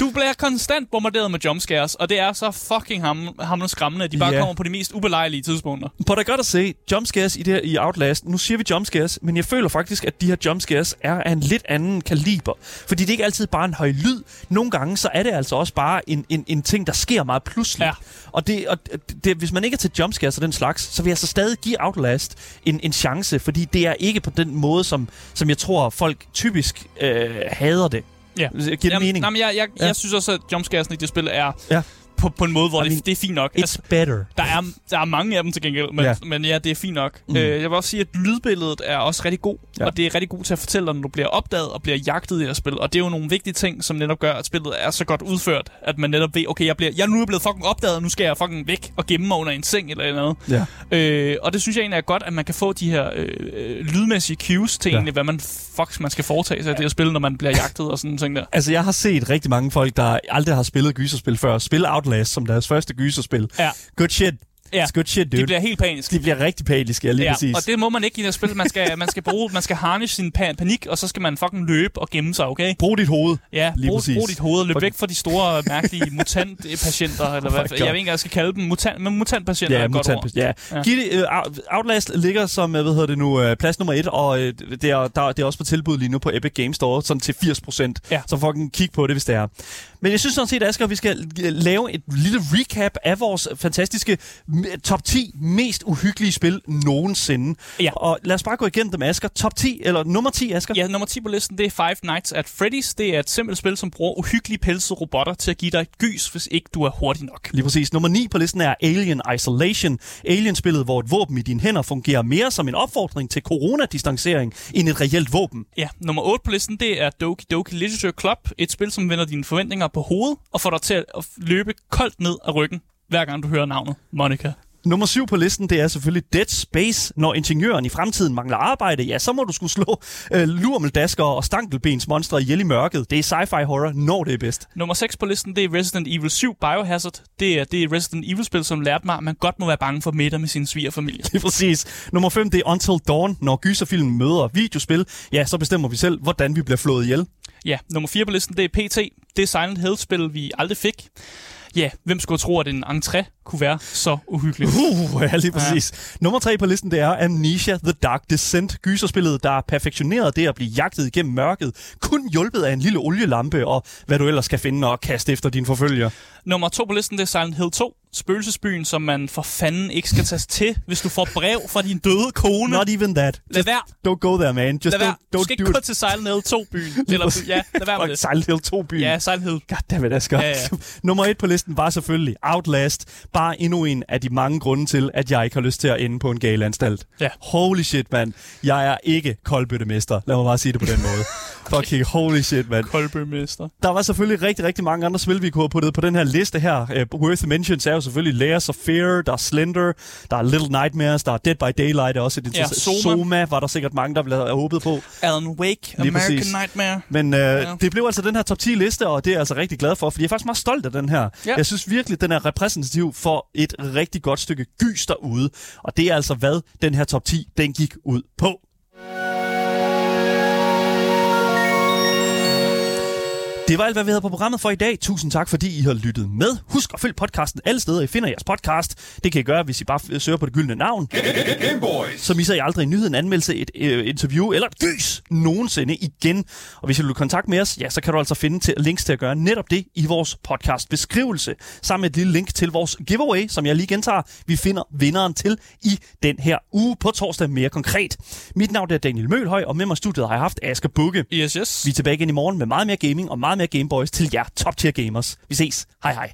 du bliver konstant bombarderet med jumpscares, og det er så fucking ham, hammerende skræmmende, at de bare Ja. kommer på de mest ubelejlige tidspunkter. På der godt at se, jumpscares i, det her, i Outlast, nu siger vi jumpscares, men jeg føler faktisk, at de her jumpscares er af en lidt anden kaliber. Fordi det er ikke altid bare en høj lyd. Nogle gange, så er det altså også bare en, en, en ting, der sker meget pludselig. Ja. Og, det, og det, hvis man ikke er til jumpscares og den slags, så vil jeg så stadig give Outlast en, en chance, fordi det er ikke på den måde, som, som jeg tror, folk typisk øh, hader det. Ja. Giver det Jamen, mening? Nej, men jeg, jeg, Ja. jeg synes også, at jumpscaresen i det spil er Ja. På, på en måde, hvor I det, mean, det er fint nok. It's better. Der er, der er mange af dem til gengæld, men, Ja. ja. men ja, det er fint nok. Mm. Øh, jeg vil også sige, at lydbilledet er også rigtig god, Ja. ja. og det er rigtig god til at fortælle dig, når du bliver opdaget og bliver jagtet i det her spil. Og det er jo nogle vigtige ting, som netop gør, at spillet er så godt udført, at man netop ved, okay, jeg, bliver, jeg er nu blevet fucking opdaget, og nu skal jeg fucking væk og gemme mig under en seng eller et eller andet. Ja. Øh, og det synes jeg egentlig er godt, at man kan få de her øh, øh, lydmæssige cues til Ja. ja. egentlig, hvad man fuck man skal foretage sig i det her spil, når man bliver jagtet og sådan ting der. Altså, jeg har set rigtig mange folk, der aldrig har spillet gyserspil før, spille Outlast som deres første gyserspil. Ja. Good shit. Ja. It's good shit, dude. De bliver helt paniske. de bliver rigtig paniske, ja, lige ja, præcis. og det må man ikke i det spil. Man skal, man skal bruge, man skal harnish sin pa- panik, og så skal man fucking løbe og gemme sig, okay? Brug dit hoved. Ja, Lige brug, præcis. brug dit hoved løb Fuck. væk fra de store, mærkelige mutantpatienter, eller hvad, my God. jeg ved ikke, hvad jeg skal kalde dem. Mutant, men mutantpatienter er Ja, et godt mutant, ord. ja. Ja. Giv det, uh, Outlast ligger som, øh, hvad hedder det nu, uh, plads nummer et, og uh, det, er, der, det er også på tilbud lige nu på Epic Games Store, sådan til 80 procent. Ja. Så fucking kig på det, hvis det er. Men jeg synes sådan set, Asger, at vi skal øh, lave et lille recap af vores fantastiske top 10 mest uhyggelige spil nogensinde. Ja. Og lad os bare gå igennem dem, Asger. Top 10, eller nummer 10, Asger. Ja, nummer 10 på listen, det er Five Nights at Freddy's. Det er et simpelt spil, som bruger uhyggelige pelsede robotter til at give dig et gys, hvis ikke du er hurtig nok. Lige præcis. Nummer 9 på listen er Alien Isolation. Alien-spillet, hvor et våben i dine hænder fungerer mere som en opfordring til coronadistancering end et reelt våben. Ja, nummer 8 på listen, det er Doki Doki Literature Club. Et spil, som vender dine forventninger på hovedet og får dig til at løbe koldt ned af ryggen, hver gang du hører navnet Monica. Nummer 7 på listen, det er selvfølgelig Dead Space. Når ingeniøren i fremtiden mangler arbejde, ja, så må du skulle slå øh, lurmeldasker og stankelbensmonstre ihjel i mørket. Det er sci-fi horror, når det er bedst. Nummer 6 på listen, det er Resident Evil 7 Biohazard. Det er det Resident Evil-spil, som lærte mig, at man godt må være bange for middag med sin svigerfamilie. Det er præcis. Nummer 5, det er Until Dawn. Når gyserfilmen møder videospil, ja, så bestemmer vi selv, hvordan vi bliver flået ihjel. Ja, nummer 4 på listen, det er PT. Det er Silent Hill-spil, vi aldrig fik. Ja, hvem skulle tro, at en entré kunne være så uhyggelig? Uh, ja, lige præcis. Ja. Nummer 3 på listen, det er Amnesia The Dark Descent. Gyserspillet, der er perfektioneret det at blive jagtet igennem mørket. Kun hjulpet af en lille olielampe og hvad du ellers kan finde og kaste efter din forfølger. Nummer 2 på listen, det er Silent Hill 2. Spøgelsesbyen, som man for fanden ikke skal tage til, hvis du får brev fra din døde kone. Not even that. Lad være. Don't go there, man. Just Lad være. don't, Du don't skal do ikke gå til Silent Hill 2-byen. Eller, ja, lad være med det. Silent Hill 2 byen. Ja, Silent Hill. Goddammit, Asger. Ja, ja. Nummer et på listen var selvfølgelig Outlast. Bare endnu en af de mange grunde til, at jeg ikke har lyst til at ende på en galanstalt. Ja. Holy shit, mand. Jeg er ikke koldbøttemester. Lad mig bare sige det på den måde. Fucking holy shit, mand. Kolbømester. Der var selvfølgelig rigtig, rigtig mange andre spil, vi kunne have puttet på den her liste her. Uh, worth mentions er jo selvfølgelig Layers of Fear, der er Slender, der er Little Nightmares, der er Dead by Daylight, er også et Ja. Soma. Soma var der sikkert mange, der have håbet på. Alan Wake, Lige American præcis. Nightmare. Men Ja. ja. det blev altså den her top 10 liste, og det er jeg altså rigtig glad for, fordi jeg er faktisk meget stolt af den her. Ja. Jeg synes virkelig, den er repræsentativ for et rigtig godt stykke gys derude. Og det er altså, hvad den her top 10, den gik ud på. Det var alt, hvad vi havde på programmet for i dag. Tusind tak, fordi I har lyttet med. Husk at følge podcasten alle steder, I finder jeres podcast. Det kan I gøre, hvis I bare søger på det gyldne navn. Gameboys. Så misser I aldrig en nyhed, en anmeldelse, et øh, interview eller et gys nogensinde igen. Og hvis I vil kontakte med os, ja, så kan du altså finde til, links til at gøre netop det i vores podcast beskrivelse. Sammen med et lille link til vores giveaway, som jeg lige gentager. Vi finder vinderen til i den her uge på torsdag mere konkret. Mit navn er Daniel Mølhøj, og med mig i studiet har jeg haft Asger Bukke. Yes, yes. Vi er tilbage igen i morgen med meget mere gaming og meget mere Gameboys til jer top tier gamers. Vi ses. Hej hej.